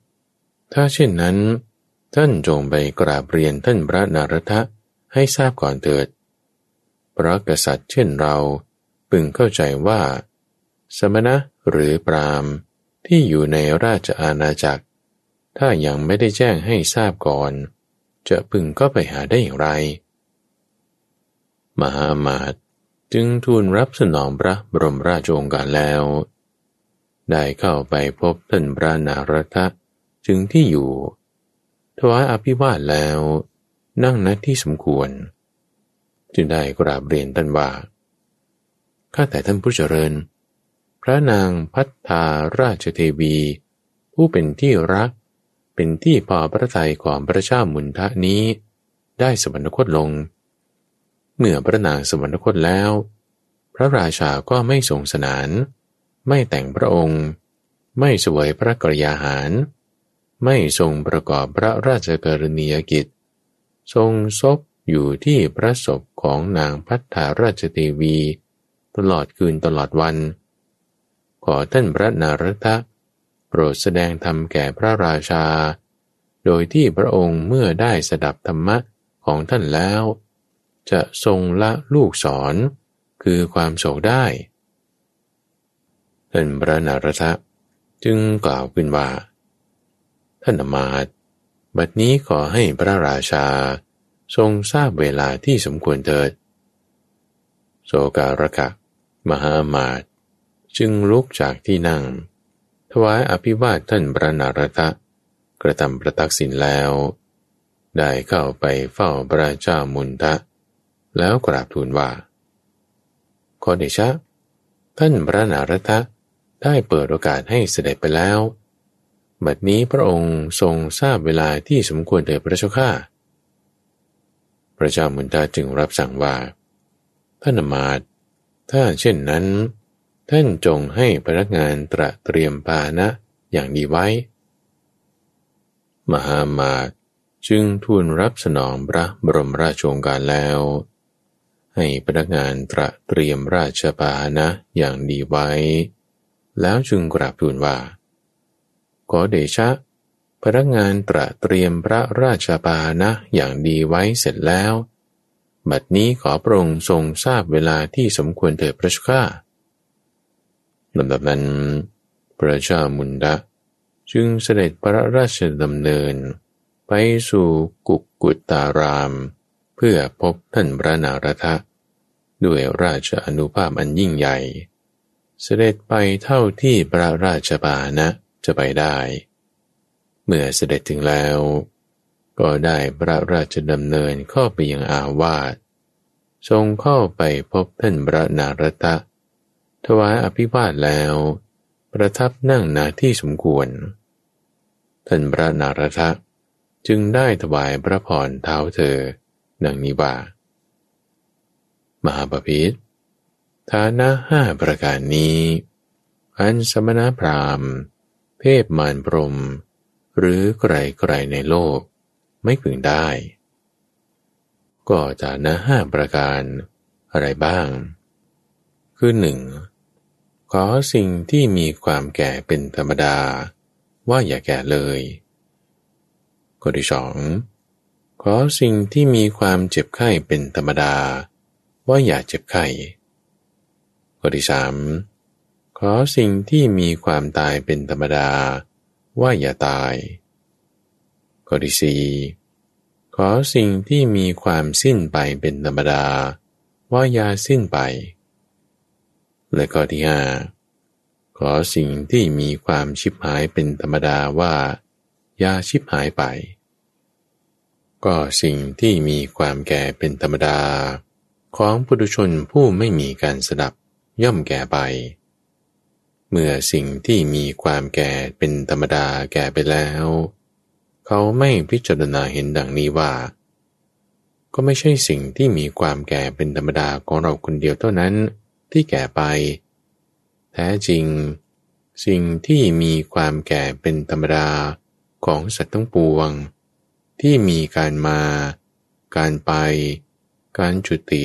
ถ้าเช่นนั้น ท่านจงไปกราบเรียนท่านพระนารทะให้ทราบก่อนเถิด พระกษัตริย์เช่นเราพึงเข้าใจว่า สมณะหรือปรามที่อยู่ในราชอาณาจักร ถ้ายังไม่ได้แจ้งให้ทราบก่อน จะพึงก็ไปหาได้อย่างไร มหามาตจึงทูลรับสนองพระบรมราชโองการแล้ว ได้เข้าไปพบท่านพระนารทะจึงที่อยู่ถวายอภิวาทแล้วนั่งณที่สมควร จึงได้กราบเรียนท่านว่าข้าแต่ท่านผู้เจริญ พระนางพัฒนาราชเทวี ผู้เป็นที่รักเป็นที่พอพระทัยของพระเจ้ามุนทะนี้ ได้สวรคตลง เมื่อพระนางสวรรคตแล้ว พระราชาก็ไม่ทรงสนาน ไม่แต่งพระองค์ ไม่สวยพระกรยาหาร ไม่ทรงประกอบพระราชกรณียกิจ ทรงซบอยู่ที่พระศพของนางพัฒนาราชเทวี ตลอดคืนตลอดวัน ขอท่านพระนารทะโปรดแสดงธรรมแก่พระราชา โดยที่พระองค์เมื่อได้สดับธรรมะของท่านแล้ว จะทรงละลูกศรคือความโศกได้ ท่านพระนารทะจึงกล่าวขึ้นว่า ท่านมาตบัดนี้ขอให้พระราชาทรงทราบเวลาที่สมควรเถิด โสการกะ มหามาตจึงลุกจากที่นั่ง ถวายอภิวาทท่านพระนารทะกระทำประทักษิณแล้ว ได้เข้าไปเฝ้าพระเจ้ามุนทะ แล้วกราบทูลว่า ขอเดชะ ท่านพระนารทะ ได้เปิดโอกาสให้เสด็จไปแล้ว บัดนี้พระองค์ทรงทราบเวลาที่สมควรเถิดพระเจ้าข้าพระเจ้ามุนตาจึงรับสั่งว่า ท่านมาตถ้าเช่นนั้น ท่านจงให้พนักงานตระเตรียมปานะอย่างดีไว้ มหามาตจึงทูลรับสนองพระบรมราชโองการแล้ว ให้พนักงานตระเตรียมราชปานะอย่างดีไว้ แล้วจึงกราบทูลว่า ขอเดชะ พนักงานตระเตรียมพระราชปานะอย่างดีไว้เสร็จแล้ว บัดนี้ขอพระองค์ทรงทราบเวลาที่สมควรเถิดพระชก้าลำดับนั้น พระเจ้ามุนดะจึงเสด็จพระราชดำเนิน ไปสู่กุกกุตตาราม เพื่อพบท่านพระนารทะ ด้วยราชอนุภาพอันยิ่งใหญ่ เสด็จไปเท่าที่พระราชบานะจะไปได้ เมื่อเสด็จถึงแล้ว ก็ได้พระราชดำเนินเข้าไปยังอาวาสทรงเข้าไปพบท่านพระนารตะ ถวายอภิวาทแล้ว ประทับนั่งนาที่สมควร ท่านพระนารทะจึงได้ถวายพระพรเท้าเธอ ดังนี้ว่า มหาปพิธ ฐานะห้าประการนี้ อันสมณพราหมณ์ เพศมารพรม หรือใครๆในโลก ไม่พึงได้ ก็ฐานะห้าประการอะไรบ้าง คือหนึ่งขอสิ่งที่มีความแก่เป็นธรรมดา ว่าอย่าแก่เลยข้อที่สองขอสิ่งที่มีความเจ็บไข้เป็นธรรมดา ว่าอย่าเจ็บไข้ ข้อที่สามขอสิ่งที่มีความตายเป็นธรรมดา ว่าอย่าตาย ข้อที่สี่ขอสิ่งที่มีความสิ้นไปเป็นธรรมดา ว่าอย่าสิ้นไป และข้อที่ห้าขอสิ่งที่มีความชิบหายเป็นธรรมดาว่าอย่าชิบหายไป ก็สิ่งที่มีความแก่เป็นธรรมดา ของปุถุชนผู้ไม่มีการสดับ ย่อมแก่ไป เมื่อสิ่งที่มีความแก่เป็นธรรมดาแก่ไปแล้ว เขาไม่พิจารณาเห็นดังนี้ว่า ก็ไม่ใช่สิ่งที่มีความแก่เป็นธรรมดาของเราคนเดียวเท่านั้นที่แก่ไป แท้จริง สิ่งที่มีความแก่เป็นธรรมดาของสัตว์ทั้งปวง ที่มีการมา การไป การจุติ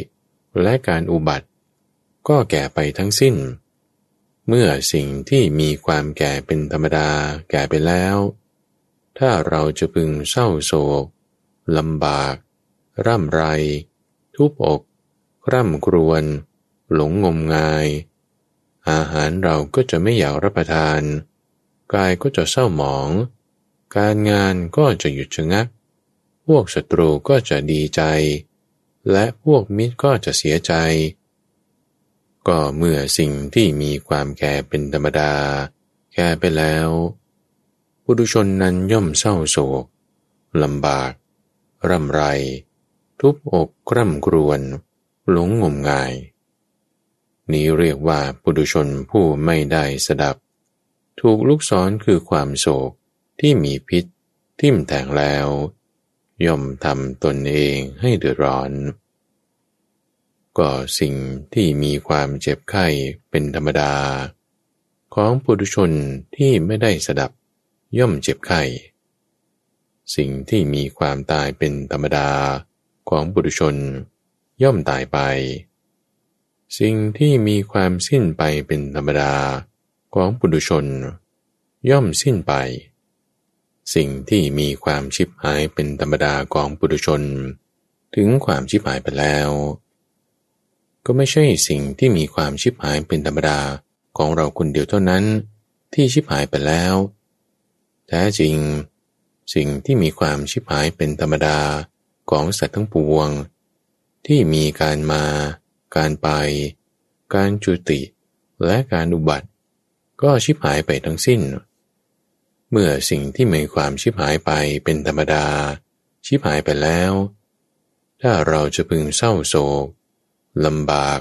และการอุบัติ ก็แก่ไปทั้งสิ้น เมื่อสิ่งที่มีความแก่เป็นธรรมดาแก่ไปแล้ว ถ้าเราจะพึงเศร้าโศกลำบาก ร่ำไร ทุบอกร่ำครวญหลงงมงาย อาหารเราก็จะไม่อยากรับประทาน กายก็จะเศร้าหมอง การงานก็จะหยุดชะงัก พวกศัตรูก็จะดีใจ และพวกมิตรก็จะเสียใจ ก็เมื่อสิ่งที่มีความแก่เป็นธรรมดา แก่ไปแล้วผู้ดุชนนั้นย่อมเศร้าโศกลำบาก ร่ำไร ทุบอกคร่ำครวญหลงงมงาย นี้เรียกว่าปุถุชนผู้ไม่ได้สดับ ถูกลูกศรคือความโศกที่มีพิษทิ่มแทงแล้ว ย่อมทำตนเองให้เดือดร้อน ก็สิ่งที่มีความเจ็บไข้เป็นธรรมดา ของปุถุชนที่ไม่ได้สดับย่อมเจ็บไข้ สิ่งที่มีความตายเป็นธรรมดาของปุถุชน ย่อมตายไป สิ่งที่มีความสิ้นไปเป็นธรรมดาของปุถุชน ย่อมสิ้นไป สิ่งที่มีความชิบหายเป็นธรรมดาของปุถุชน ถึงความชิบหายไปแล้ว ก็ไม่ใช่สิ่งที่มีความชิบหายเป็นธรรมดาของเราคนเดียวเท่านั้น ที่ชิบหายไปแล้ว แท้จริง สิ่งที่มีความชิบหายเป็นธรรมดาของสัตว์ทั้งปวง ที่มีการมา การไป การจุติ และการอุบัติ ก็ชิบหายไปทั้งสิ้น เมื่อสิ่งที่มีความชิบหายไปเป็นธรรมดา ชิบหายไปแล้ว ถ้าเราจะพึงเศร้าโศก ลำบาก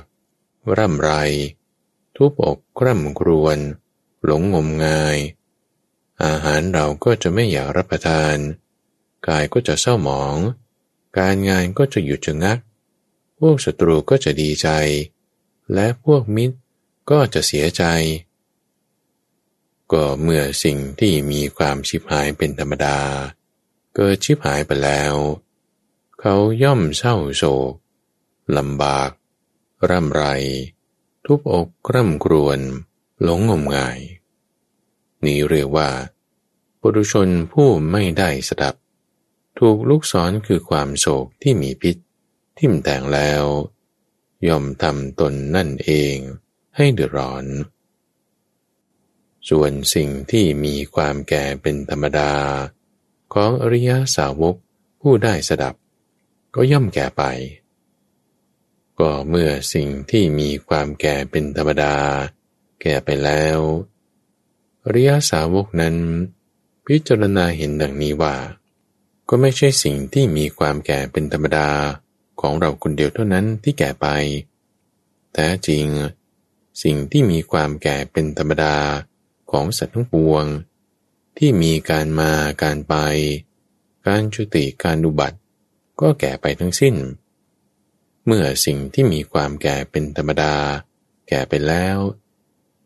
ร่ำไร ทุบอกคร่ำครวญหลงงมงาย อาหารเราก็จะไม่อยากรับประทาน กายก็จะเศร้าหมอง การงานก็จะหยุดชะงัก พวกศัตรูก็จะดีใจ และพวกมิตรก็จะเสียใจ ก็เมื่อสิ่งที่มีความชิบหายเป็นธรรมดา เกิดชิบหายไปแล้ว เขาย่อมเศร้าโศกลำบาก ร่ำไร ทุบอกคร่ำครวญหลงงมงาย นี้เรียกว่าปุถุชนผู้ไม่ได้สดับ ถูกลูกศรคือความโศกที่มีพิษ ทิ่มแต่งแล้ว ย่อมทำตนนั่นเองให้เดือดร้อน ส่วนสิ่งที่มีความแก่เป็นธรรมดา ของอริยสาวกผู้ได้สดับ ก็ย่อมแก่ไป ก็เมื่อสิ่งที่มีความแก่เป็นธรรมดา แก่ไปแล้วริยสาวกนั้น พิจารณาเห็นดังนี้ว่า ก็ไม่ใช่สิ่งที่มีความแก่เป็นธรรมดาของเราคนเดียวเท่านั้นที่แก่ไป แต่จริง สิ่งที่มีความแก่เป็นธรรมดาของสัตว์ทั้งปวง ที่มีการมาการไป การจุติการดุบัติ ก็แก่ไปทั้งสิ้น เมื่อสิ่งที่มีความแก่เป็นธรรมดา แก่ไปแล้ว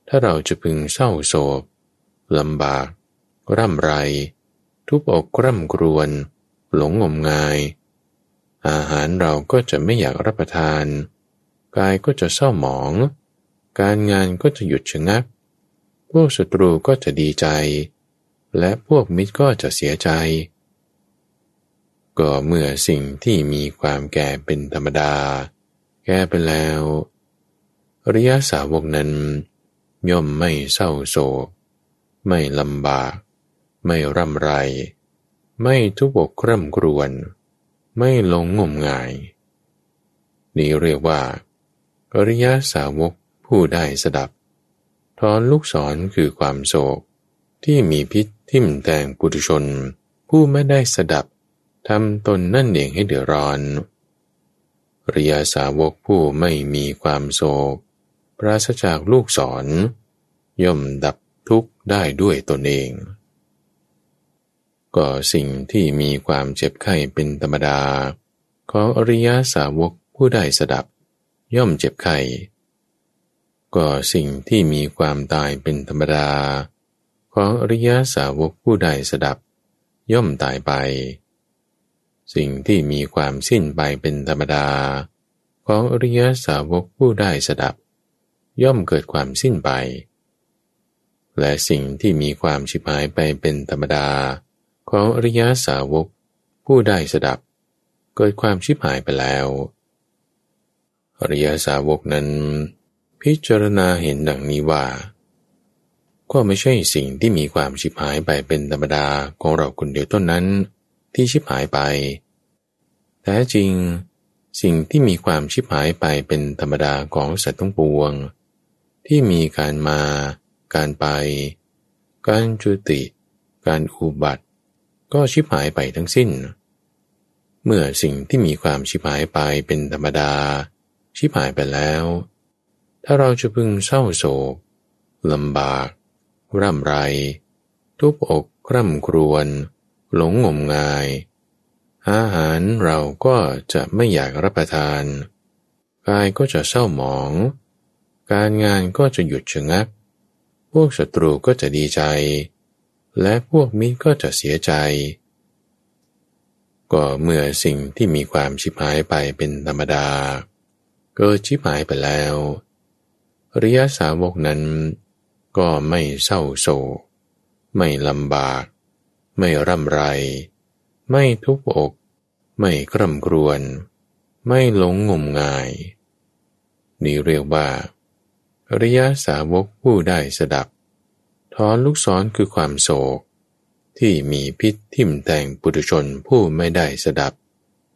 ถ้าเราจะพึงเศร้าโศกลำบาก ร่ำไร ทุบอกร่ำกรวน หลงงมงาย อาหารเราก็จะไม่อยากรับประทาน กายก็จะเศร้าหมอง การงานก็จะหยุดชะงัก พวกศัตรูก็จะดีใจ และพวกมิตรก็จะเสียใจ ก็เมื่อสิ่งที่มีความแก่เป็นธรรมดา แก่ไปแล้วอริยสาวกนั้น ย่อมไม่เศร้าโศก ไม่ลำบาก ไม่ร่ำไร ไม่ทุบกร่ำกรวน ไม่หลงงมงาย นี่เรียกว่า อริยสาวกผู้ได้สดับทอนลูกศรคือความโศกที่มีพิษทิ่มแทงปุถุชน ผู้ไม่ได้สดับ ทำตนนั่นเองให้เดือดร้อนอริยสาวกผู้ไม่มีความโศก ปราศจากลูกศร ย่อมดับทุกข์ได้ด้วยตนเอง ก็สิ่งที่มีความเจ็บไข้เป็นธรรมดา ของอริยสาวกผู้ได้สดับ ย่อมเจ็บไข้ก็สิ่งที่มีความตายเป็นธรรมดา ของอริยสาวกผู้ได้สดับ ย่อมตายไป สิ่งที่มีความสิ้นไปเป็นธรรมดา ของอริยสาวกผู้ได้สดับ ย่อมเกิดความสิ้นไป และสิ่งที่มีความชิบหายไปเป็นธรรมดา ของอริยสาวกผู้ได้สดับ เกิดความชิบหายไปแล้วอริยสาวกนั้น พิจารณาเห็นดังนี้ว่า ก็ไม่ใช่สิ่งที่มีความชิบหายไปเป็นธรรมดาของเราคนเดียวต้นนั้น ที่ชิบหายไปแต่จริง สิ่งที่มีความชิบหายไปเป็นธรรมดาของสัตว์ทั้งปวง ที่มีการมา การไป การจุติ การอุบัติ ก็ชิบหายไปทั้งสิ้น เมื่อสิ่งที่มีความชิบหายไปเป็นธรรมดา ชิบหายไปแล้ว ถ้าเราจะพึงเศร้าโศกลำบาก ร่ำไร ทุบอกคร่ำครวญ หลงงมงาย อาหารเราก็จะไม่อยากรับประทาน กายก็จะเศร้าหมอง การงานก็จะหยุดชะงัก พวกศัตรูก็จะดีใจ และพวกมิตรก็จะเสียใจ ก็เมื่อสิ่งที่มีความชิบหายไปเป็นธรรมดา เกิดชิบหายไปแล้วอริยสาวกนั้นก็ไม่เศร้าโศกไม่ลำบาก ไม่ร่ำไร ไม่ทุบอก ไม่กร่ำกรวน ไม่หลงงมงาย นี่เรียกว่าอริยสาวกผู้ได้สดับ ถอนลูกศรคือความโศก ที่มีพิษทิ่มแทงปุถุชนผู้ไม่ได้สดับ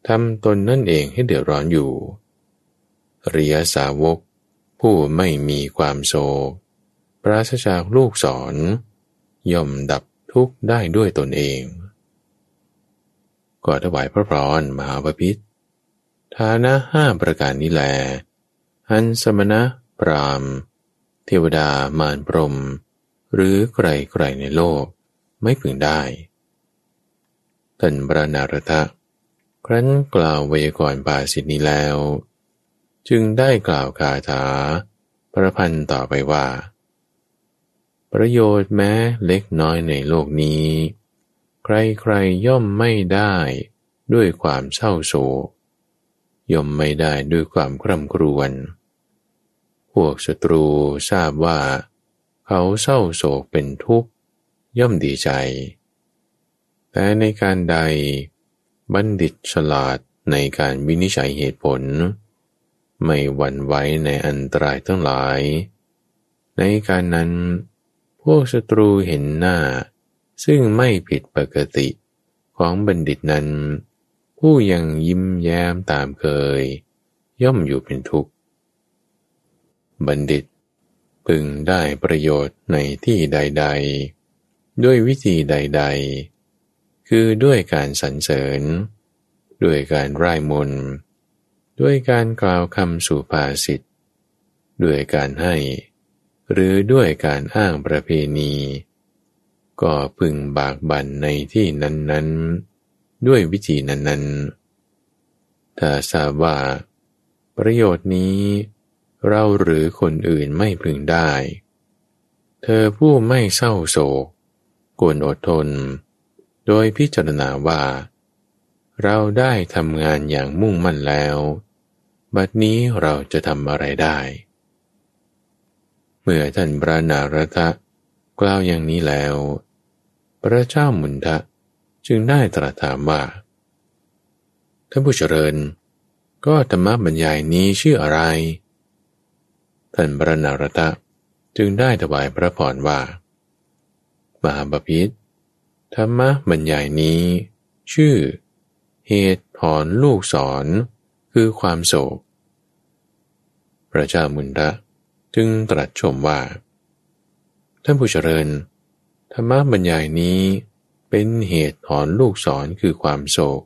ทำตนนั่นเองให้เดือดร้อนอยู่เรียสาวก ผู้ไม่มีความโศกปราศจากลูกศรย่อมดับ ทุกข์ได้ด้วยตนเอง ก็ถวายพระพรมหาพิษฐานะห้าประการนี้แล อันสมณะพรามเทวดามารพรม หรือใครๆในโลกไม่พึงได้ท่านบรณารทะครั้นกล่าววยากรณ์ปาสิทนี้แล้ว จึงได้กล่าวคาถา ประพันธ์ต่อไปว่า ประโยชน์แม้เล็กน้อยในโลกนี้ ใครๆย่อมไม่ได้ด้วยความเศร้าโศกย่อมไม่ได้ด้วยความคร่ำครวญพวกศัตรูทราบว่า เขาเศร้าโศกเป็นทุกข์ ย่อมดีใจ แต่ในการใด บัณฑิตฉลาดในการวินิจฉัยเหตุผล ไม่หวั่นไหวในอันตรายทั้งหลาย ในการนั้น พวกศัตรูเห็นหน้า ซึ่งไม่ผิดปกติของบัณฑิตนั้น ผู้ยังยิ้มแย้มตามเคย ย่อมอยู่เป็นทุกข์ บัณฑิตพึงได้ประโยชน์ในที่ใด ๆ ด้วยวิธีใด ๆ คือด้วยการสรรเสริญ ด้วยการร่ายมนด้วยการกล่าวคำสุภาษิตด้วยการให้ หรือด้วยการอ้างประเพณี ก็พึงบากบั่นในที่นั้นๆ ด้วยวิธีนั้นๆ ถ้าทราบว่า ประโยชน์นี้ เราหรือคนอื่นไม่พึงได้ เธอผู้ไม่เศร้าโศกกวนอดทน โดยพิจารณาว่า เราได้ทำงานอย่างมุ่งมั่นแล้ว บัดนี้เราจะทำอะไรได้ มื่อท่านพระนารทะกล่าวอย่างนี้แล้ว พระเจ้ามุนทะจึงได้ตรัสถามว่าท่านผู้เจริญ ก็ธรรมบรรยายนี้ชื่ออะไร ท่านพระนารตะจึงได้ถวายพระพรว่า มหาบพิษธรรมบรรยายนี้ ชื่อ เหตุถอนลูกศรคือความโศก พระเจ้ามุนระ จึงตรัสชมว่า ท่านผู้เจริญ ธรรมะบรรยายนี้เป็นเหตุถอนลูกศรคือความโศก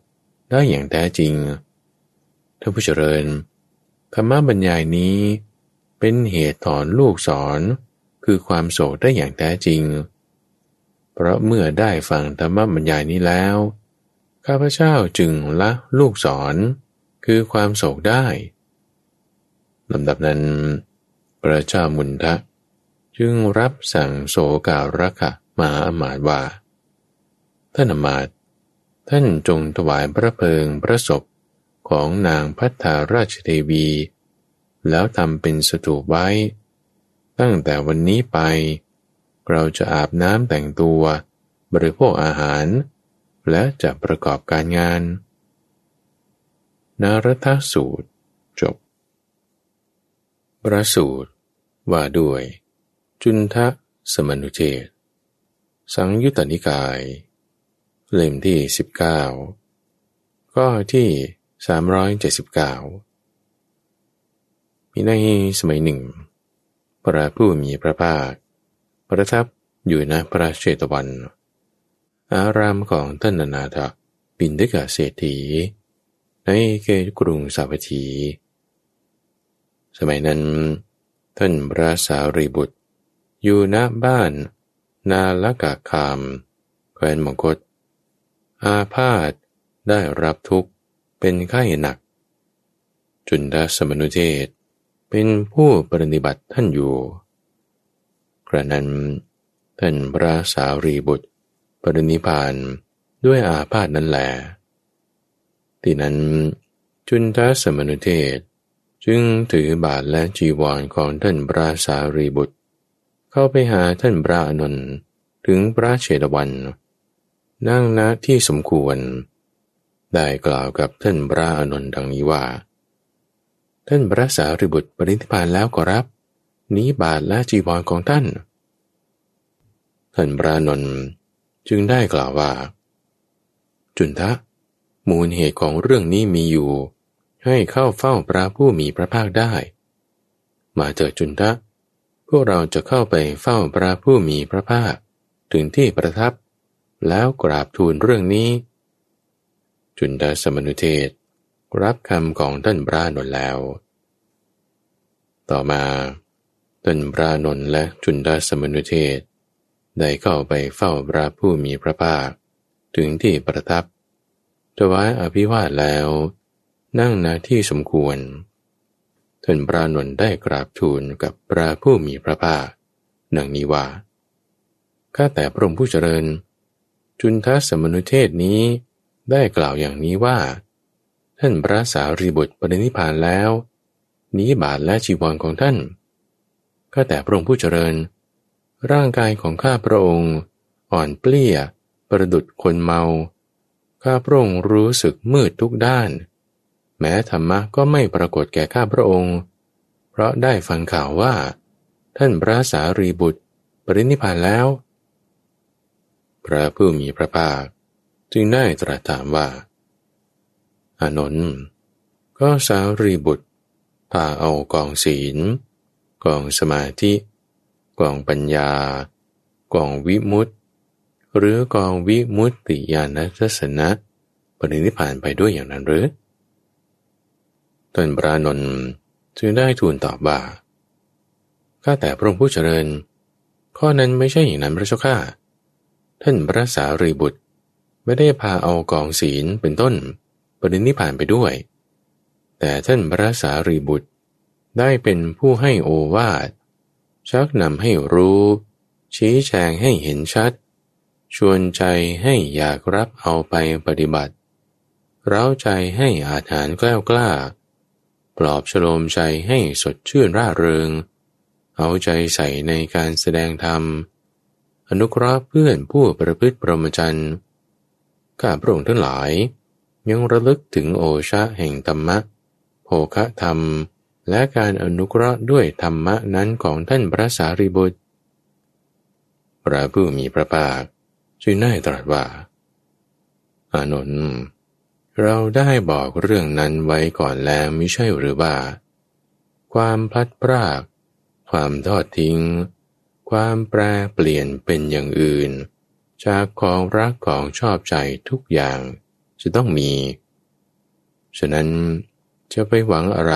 ได้อย่างแท้จริง ท่านผู้เจริญ ธรรมะบรรยายนี้เป็นเหตุถอนลูกศรคือความโศกได้อย่างแท้จริง เพราะเมื่อได้ฟังธรรมบรรยายนี้แล้ว ข้าพเจ้าจึงละลูกศรคือความโศกได้ลำดับนั้น พระเจ้ามุนทะ จึงรับสั่งโศการะคะมาอมาตว่า ท่านอมาตท่านจงถวายพระเพลิงพระศพของนางพัฒาราชเทวี แล้วทำเป็นสถูปไว้ ตั้งแต่วันนี้ไป เราจะอาบน้ำแต่งตัว บริโภคอาหาร และจะประกอบการงาน นารทสูตร จบ ประสูตร ว่าด้วย จุนทะสมนุเทศสังยุตตนิกาย เล่มที่ 19 ก็ที่ 379 มีในสมัยหนึ่ง พระผู้มีพระภาค ประทับอยู่ณพระเชตวัน อารามของท่านนาถปินดกาเศรษฐี ในเกตกรุงสาวัตถี สมัยนั้น ท่านพระสารีบุตร อยู่ณบ้าน นาลกาคามแคว้นมกฏอาพาธได้รับทุกข์เป็นไข้หนัก จุนดาสมนุเทศเป็นผู้ปฏิบัติท่านอยู่ กระนั้นท่านพระสารีบุตร ปรินิพานด้วยอาพาธนั้นแหลที่นั้นจุนทสมนุเทศ จึงถือบาทและจีวรของท่านพระสารีบุตร เข้าไปหาท่านพระอนุนถึงพระเชตวัน นั่งณที่สมควร ได้กล่าวกับท่านพระอนุนดังนี้ว่า ท่านพระสารีบุตรปรินิพานแล้วก็รับ นี้บาทและจีวรของท่าน ท่านพระนนท์จึงได้กล่าวว่า จุนทะมูลเหตุของเรื่องนี้มีอยู่ ให้เข้าเฝ้าพระผู้มีพระภาคได้ มาเจอจุนทะ พวกเราจะเข้าไปเฝ้าพระผู้มีพระภาค ถึงที่ประทับ แล้วกราบทูลเรื่องนี้ จุนทะสมนุเทศ รับคำของท่านพระนนแล้ว ต่อมาท่านพระนนและจุนดาสมนุเทศ ได้เข้าไปเฝ้าพระผู้มีพระภาค ถึงที่ประทับถวายอภิวาทแล้ว นั่งนาที่สมควรท่านพระนนได้กราบทูลกับพระผู้มีพระภาคนังนี้ว่าข้าแต่พระองค์ผู้เจริญ จุนทัสมนุเทศนี้ได้กล่าวอย่างนี้ว่า ท่านพระสารีบุตรปรินิพานแล้ว นี้บาทและชีวรของท่านก็แต่พระองค์ผู้เจริญ ร่างกายของข้าพระองค์ อ่อนเปลี้ย ประดุดคนเมา ข้าพระองค์รู้สึกมืดทุกด้าน แม้ธรรมะก็ไม่ปรากฏแก่ข้าพระองค์ เพราะได้ฟังข่าวว่า ท่านพระสารีบุตร ปรินิพานแล้ว พระผู้มีพระภาค จึงได้ตรัสถามว่า อานนท์ก็สารีบุตรพาเอากองศีล กองสมาธิ กองปัญญา กองวิมุตติ หรือกองวิมุตติญาณทัศนะปรินิพานไปด้วยอย่างนั้นหรือ ตนพระนนท์จึงได้ทูลตอบว่าข้าแต่พระองค์ผู้เจริญ ข้อนั้นไม่ใช่อย่างนั้นพระเจ้าข้าท่านพระสารีบุตรไม่ได้พาเอากองศีลเป็นต้นปรินิพานไปด้วย แต่ท่านพระสารีบุตรได้เป็นผู้ให้โอวาทชักนำให้รู้ ชี้แจงให้เห็นชัด ชวนใจให้อยากรับเอาไปปฏิบัติ เร้าใจให้อาถานกล้ากล้า ปลอบฉโลมใจให้สดชื่นร่าเริง เอาใจใส่ในการแสดงธรรม อนุเคราะห์เพื่อนผู้ประพฤติประมจันข้าพระองค์ทั้งหลาย ยังระลึกถึงโอชาแห่งธรรมะโภคะธรรม และการอนุเคราะห์ด้วยธรรมะนั้นของท่านพระสารีบุตร พระผู้มีพระภาคจึงได้ตรัสว่า อานนท์ เราได้บอกเรื่องนั้นไว้ก่อนแล้วไม่ใช่หรือว่า ความพลัดพราก ความทอดทิ้ง ความแปรเปลี่ยนเป็นอย่างอื่น จากของรักของชอบใจทุกอย่างจะต้องมี ฉะนั้นจะไปหวังอะไร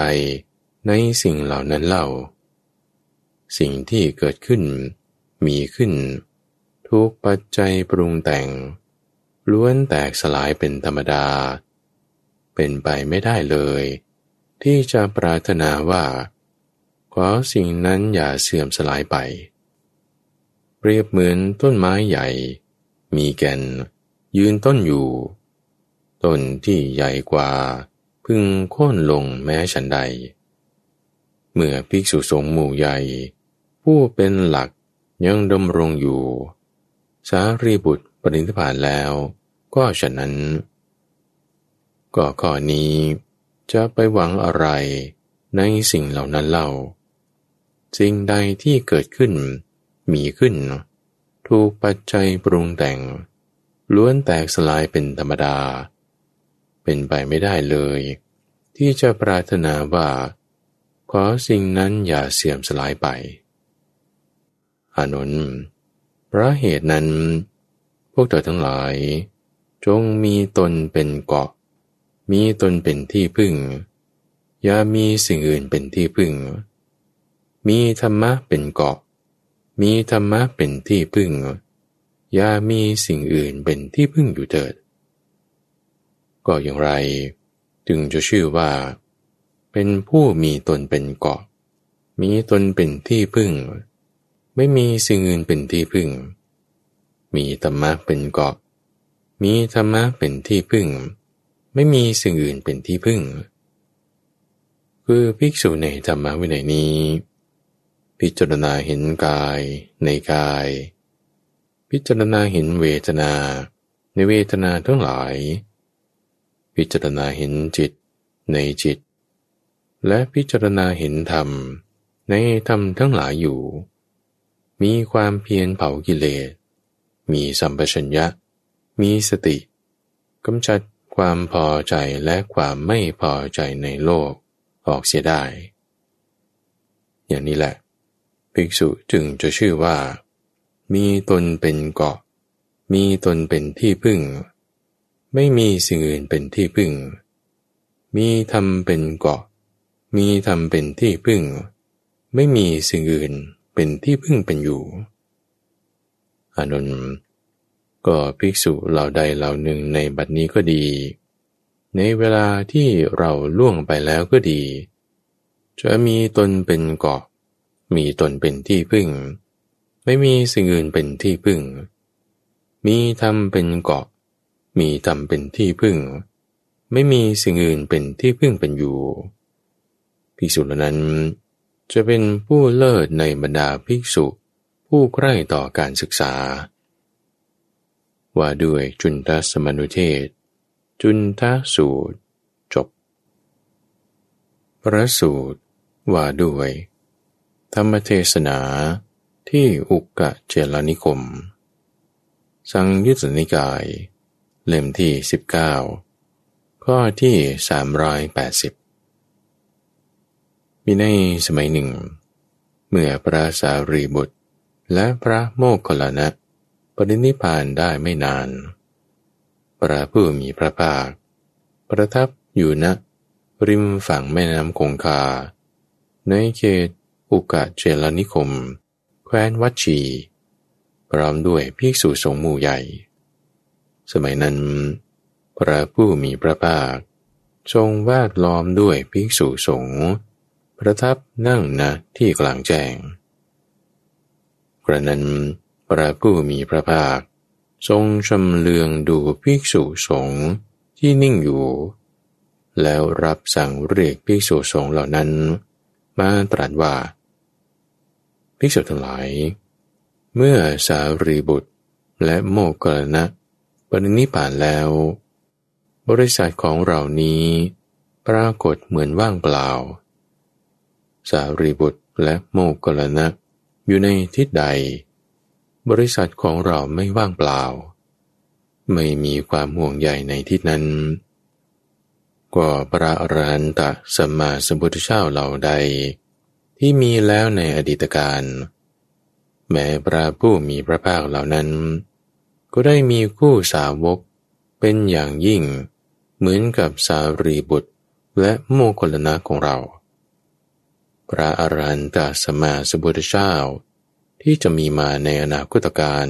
ในสิ่งเหล่านั้นเล่า สิ่งที่เกิดขึ้น มีขึ้น ทุกปัจจัยปรุงแต่งล้วนแตกสลายเป็นธรรมดา เป็นไปไม่ได้เลย ที่จะปรารถนาว่า ขอสิ่งนั้นอย่าเสื่อมสลายไป เปรียบเหมือนต้นไม้ใหญ่ มีแก่น ยืนต้นอยู่ ต้นที่ใหญ่กว่า พึงโค่นลงแม้ฉันใด เมื่อภิกษุสงฆ์หมู่ใหญ่ ผู้เป็นหลักยังดำรงอยู่ สารีบุตรปรินิพานแล้ว ก็ฉะนั้น ก็ข้อนี้จะไปหวังอะไรในสิ่งเหล่านั้นเล่า สิ่งใดที่เกิดขึ้น มีขึ้น ถูกปัจจัยปรุงแต่ง ล้วนแตกสลายเป็นธรรมดา เป็นไปไม่ได้เลย ที่จะปรารถนาว่า ขอสิ่งนั้นอย่าเสื่อมสลายไปอานนท์เพราะเหตุนั้น พวกเธอทั้งหลาย จงมีตนเป็นเกาะ มีตนเป็นที่พึ่ง อย่ามีสิ่งอื่นเป็นที่พึ่ง มีธรรมะเป็นเกาะ มีธรรมะเป็นที่พึ่ง อย่ามีสิ่งอื่นเป็นที่พึ่งอยู่เถิด ก็อย่างไร จึงจะชื่อว่า เป็นผู้มีตนเป็นเกาะ มีตนเป็นที่พึ่ง ไม่มีสิ่งอื่นเป็นที่พึ่ง มีธรรมะเป็นเกาะ มีธรรมะเป็นที่พึ่ง ไม่มีสิ่งอื่นเป็นที่พึ่ง คือภิกษุในธรรมะวินัยนี้ พิจารณาเห็นกายในกาย พิจารณาเห็นเวทนา ในเวทนาทั้งหลาย พิจารณาเห็นจิตในจิต และพิจารณาเห็นธรรม ในธรรมทั้งหลายอยู่ มีความเพียรเผากิเลสมีสัมปชัญญะ มีสติกำจัด ความพอใจและความไม่พอใจในโลกออกเสียได้ อย่างนี้แหละ ภิกษุจึงจะชื่อว่า มีตนเป็นเกาะ มีตนเป็นที่พึ่ง ไม่มีสิ่งอื่นเป็นที่พึ่ง มีธรรมเป็นเกาะ มีธรรมเป็นที่พึ่ง ไม่มีสิ่งอื่นเป็นที่พึ่งเป็นอยู่อานนท์ ก็ภิกษุเหล่าใดเหล่าหนึ่งในบัดนี้ก็ดี ในเวลาที่เราล่วงไปแล้วก็ดี จะมีตนเป็นเกาะ มีตนเป็นที่พึ่ง ไม่มีสิ่งอื่นเป็นที่พึ่ง มีธรรมเป็นเกาะ มีธรรมเป็นที่พึ่ง ไม่มีสิ่งอื่นเป็นที่พึ่งเป็นอยู่ภิกษุเหล่านั้น จะเป็นผู้เลิศในบรรดาภิกษุ ผู้ใกล้ต่อการศึกษา ว่าด้วยจุนทสมนุเทศ จุนทสูตร จบ พระสูตร ว่าด้วย ธรรมเทศนาที่อุกกะเจลนิคม สังยุตนิกาย เล่มที่ 19 ข้อที่ 380 มีในสมัยหนึ่ง เมื่อพระสารีบุตรและพระโมคคัลลานะ ปรินิพานได้ไม่นาน พระผู้มีพระภาค ประทับอยู่ณริมฝั่งแม่น้ำคงคา ในเขตอุกะเจลนิคม แคว้นวัชี พร้อมด้วยภิกษุสงฆ์หมู่ใหญ่ สมัยนั้น พระผู้มีพระภาค ทรงวาดล้อมด้วยภิกษุสงฆ์ประทับนั่งณที่กลางแจ้งกระนั้น พระผู้มีพระภาค ทรงชำเลืองดูภิกษุสงฆ์ที่นิ่งอยู่ แล้วรับสั่งเรียกภิกษุสงฆ์เหล่านั้น มาตรัสว่า ภิกษุทั้งหลาย เมื่อสารีบุตรและโมกขลนะปรินิพานแล้ว บริษัทของเรานี้ปรากฏเหมือนว่างเปล่า สารีบุตรและโมกขลนะอยู่ในทิศใด บริษัทของเราไม่ว่างเปล่า ไม่มีความห่วงใยในทิศนั้นก็พระอรหันตสัมมาสัมพุทธเจ้าเหล่าใด ที่มีแล้วในอดีตการ แม้พระผู้มีพระภาคเหล่านั้น ก็ได้มีคู่สาวกเป็นอย่างยิ่ง เหมือนกับสารีบุตรและโมคลนาของเรา พระอรหันตสมาสมุทธเจ้า ที่จะมีมาในอนาคตการ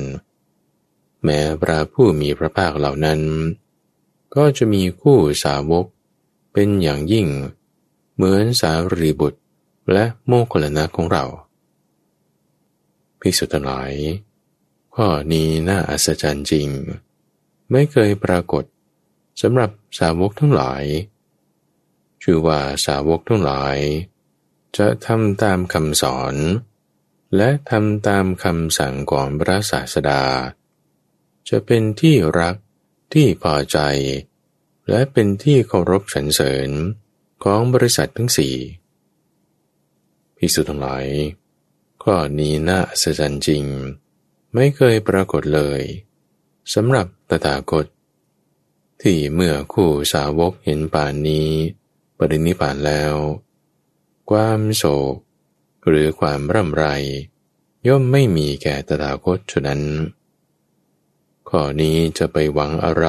แม้พระผู้มีพระภาคเหล่านั้น ก็จะมีคู่สาวกเป็นอย่างยิ่ง เหมือนสารีบุตรและโมคคลนะของเราพิสุทธิ์หลาย ข้อนี้น่าอัศจรรย์จริง ไม่เคยปรากฏสำหรับสาวกทั้งหลาย ชื่อว่าสาวกทั้งหลาย จะทำตามคำสอน และทำตามคำสั่งของพระศาสดา จะเป็นที่รักที่พอใจ และเป็นที่เคารพสรรเสริญของบริษัททั้งสี่พิสุทั้งหลายข้อนี้น่าอัศจรจริง ไม่เคยปรากฏเลยสำหรับตถาคต ที่เมื่อคู่สาวกเห็นป่านนี้ ปรินิพานแล้ว ความโศก หรือความร่ำไร ย่อมไม่มีแก่ตถาคตฉะนั้น ข้อนี้จะไปหวังอะไร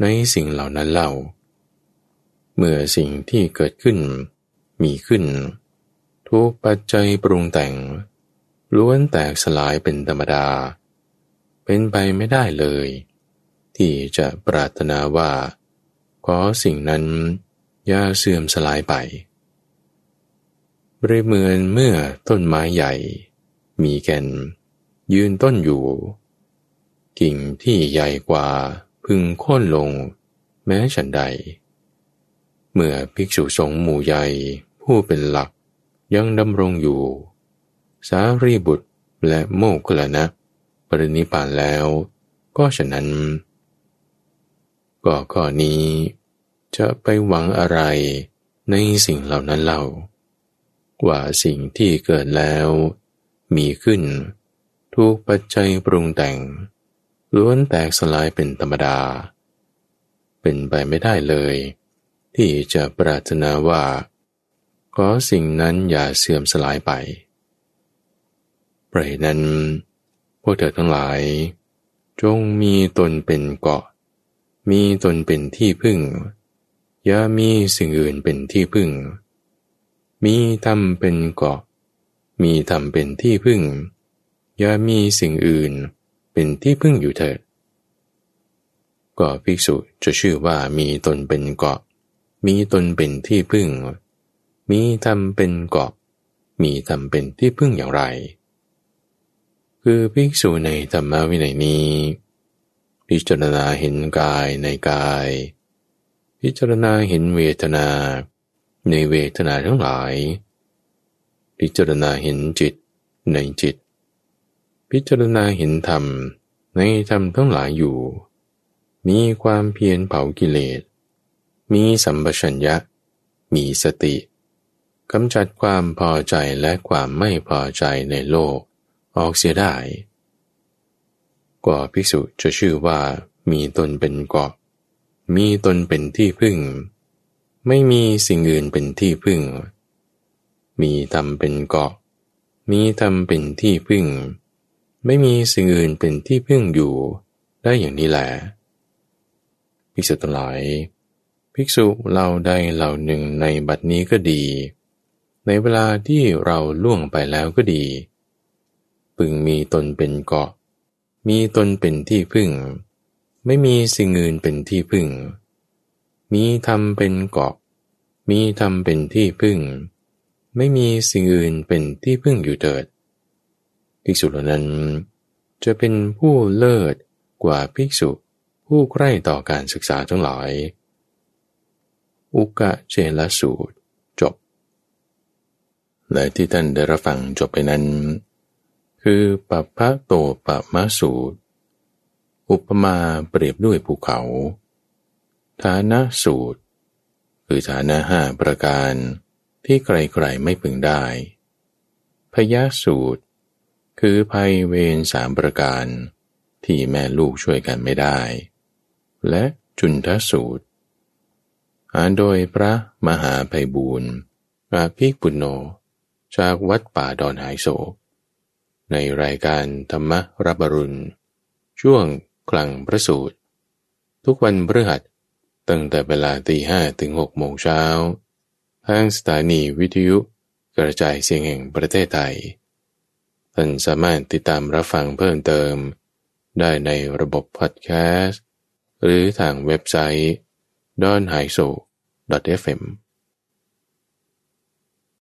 ในสิ่งเหล่านั้นเล่า เมื่อสิ่งที่เกิดขึ้น มีขึ้น ทุกปัจจัยปรุงแต่ง ล้วนแตกสลายเป็นธรรมดา เป็นไปไม่ได้เลย ที่จะปรารถนาว่า ขอสิ่งนั้นอย่าเสื่อมสลายไป เปรียบเหมือนเมื่อต้นไม้ใหญ่ มีแก่น ยืนต้นอยู่ กิ่งที่ใหญ่กว่าพึงโค่นลง แม้ฉันใด เมื่อภิกษุสงฆ์หมู่ใหญ่ผู้เป็นหลักยังดำรงอยู่ สารีบุตรและโมกขลนะปรินิพานแล้วก็ฉะนั้น ก็ข้อนี้จะไปหวังอะไรในสิ่งเหล่านั้นเล่า ว่าสิ่งที่เกิดแล้ว มีขึ้น ทุกปัจจัยปรุงแต่ง ล้วนแตกสลายเป็นธรรมดา เป็นไปไม่ได้เลย ที่จะปรารถนาว่า ขอสิ่งนั้นอย่าเสื่อมสลายไปเประนั้น พวกเธอทั้งหลาย จงมีตนเป็นเกาะ มีตนเป็นที่พึ่ง อย่ามีสิ่งอื่นเป็นที่พึ่ง มีธรรมเป็นเกาะ มีธรรมเป็นที่พึ่ง อย่ามีสิ่งอื่นเป็นที่พึ่งอยู่เถิด ก็ภิกษุจะชื่อว่ามีตนเป็นเกาะ มีตนเป็นที่พึ่ง มีธรรมเป็นเกาะ มีธรรมเป็นที่พึ่งอย่างไร คือภิกษุในธรรมวินัยนี้ พิจารณาเห็นกายในกาย พิจารณาเห็นเวทนา ในเวทนาทั้งหลาย พิจารณาเห็นจิตในจิต พิจารณาเห็นธรรมในธรรมทั้งหลายอยู่ มีความเพียรเผากิเลส มีสัมปชัญญะ มีสติกำจัดความพอใจและความไม่พอใจในโลก ออกเสียได้ กว่าภิกษุจะชื่อว่ามีตนเป็นเกาะ มีตนเป็นที่พึ่ง ไม่มีสิ่งอื่นเป็นที่พึ่ง มีธรรมเป็นเกาะ มีธรรมเป็นที่พึ่ง ไม่มีสิ่งอื่นเป็นที่พึ่งอยู่ได้อย่างนี้แหละภิกษุทั้งหลาย ภิกษุเราใดเหล่าหนึ่งในบัดนี้ก็ดี ในเวลาที่เราล่วงไปแล้วก็ดี พึงมีตนเป็นเกาะ มีตนเป็นที่พึ่ง ไม่มีสิ่งอื่นเป็นที่พึ่ง มีธรรมเป็นเกาะ มีธรรมเป็นที่พึ่ง ไม่มีสิ่งอื่นเป็นที่พึ่งอยู่เถิด ภิกษุเหล่านั้น จะเป็นผู้เลิศกว่าภิกษุผู้ใกล้ต่อการศึกษาทั้งหลาย อุกะเจลสูตร จบ และที่ท่านได้รับฟังจบไปนั้น คือปัปพะโตปะมะสูตร อุปมาเปรียบด้วยภูเขา ฐานะสูตร คือฐานะห้าประการที่ใครๆไม่พึงได้ พยาสูตร คือภัยเวรสามประการที่แม่ลูกช่วยกันไม่ได้ และจุนทสูตร อ่านโดยพระมหาภัยบูรณ์อาภิปุณโญจากวัดป่าดอนหายโศก ในรายการธรรมรับรุณ ช่วงคลังพระสูตร ทุกวันพฤหัส ตั้งแต่เวลาตีห้ถึงหกโมงเช้าทางสถานีวิทยุกระจายเสียงแห่งประเทศไทย ท่านสามารถติดตามรับฟังเพิ่มเติม ได้ในระบบพอดแคสต์ หรือทางเว็บไซต์ d o n h a i s o fm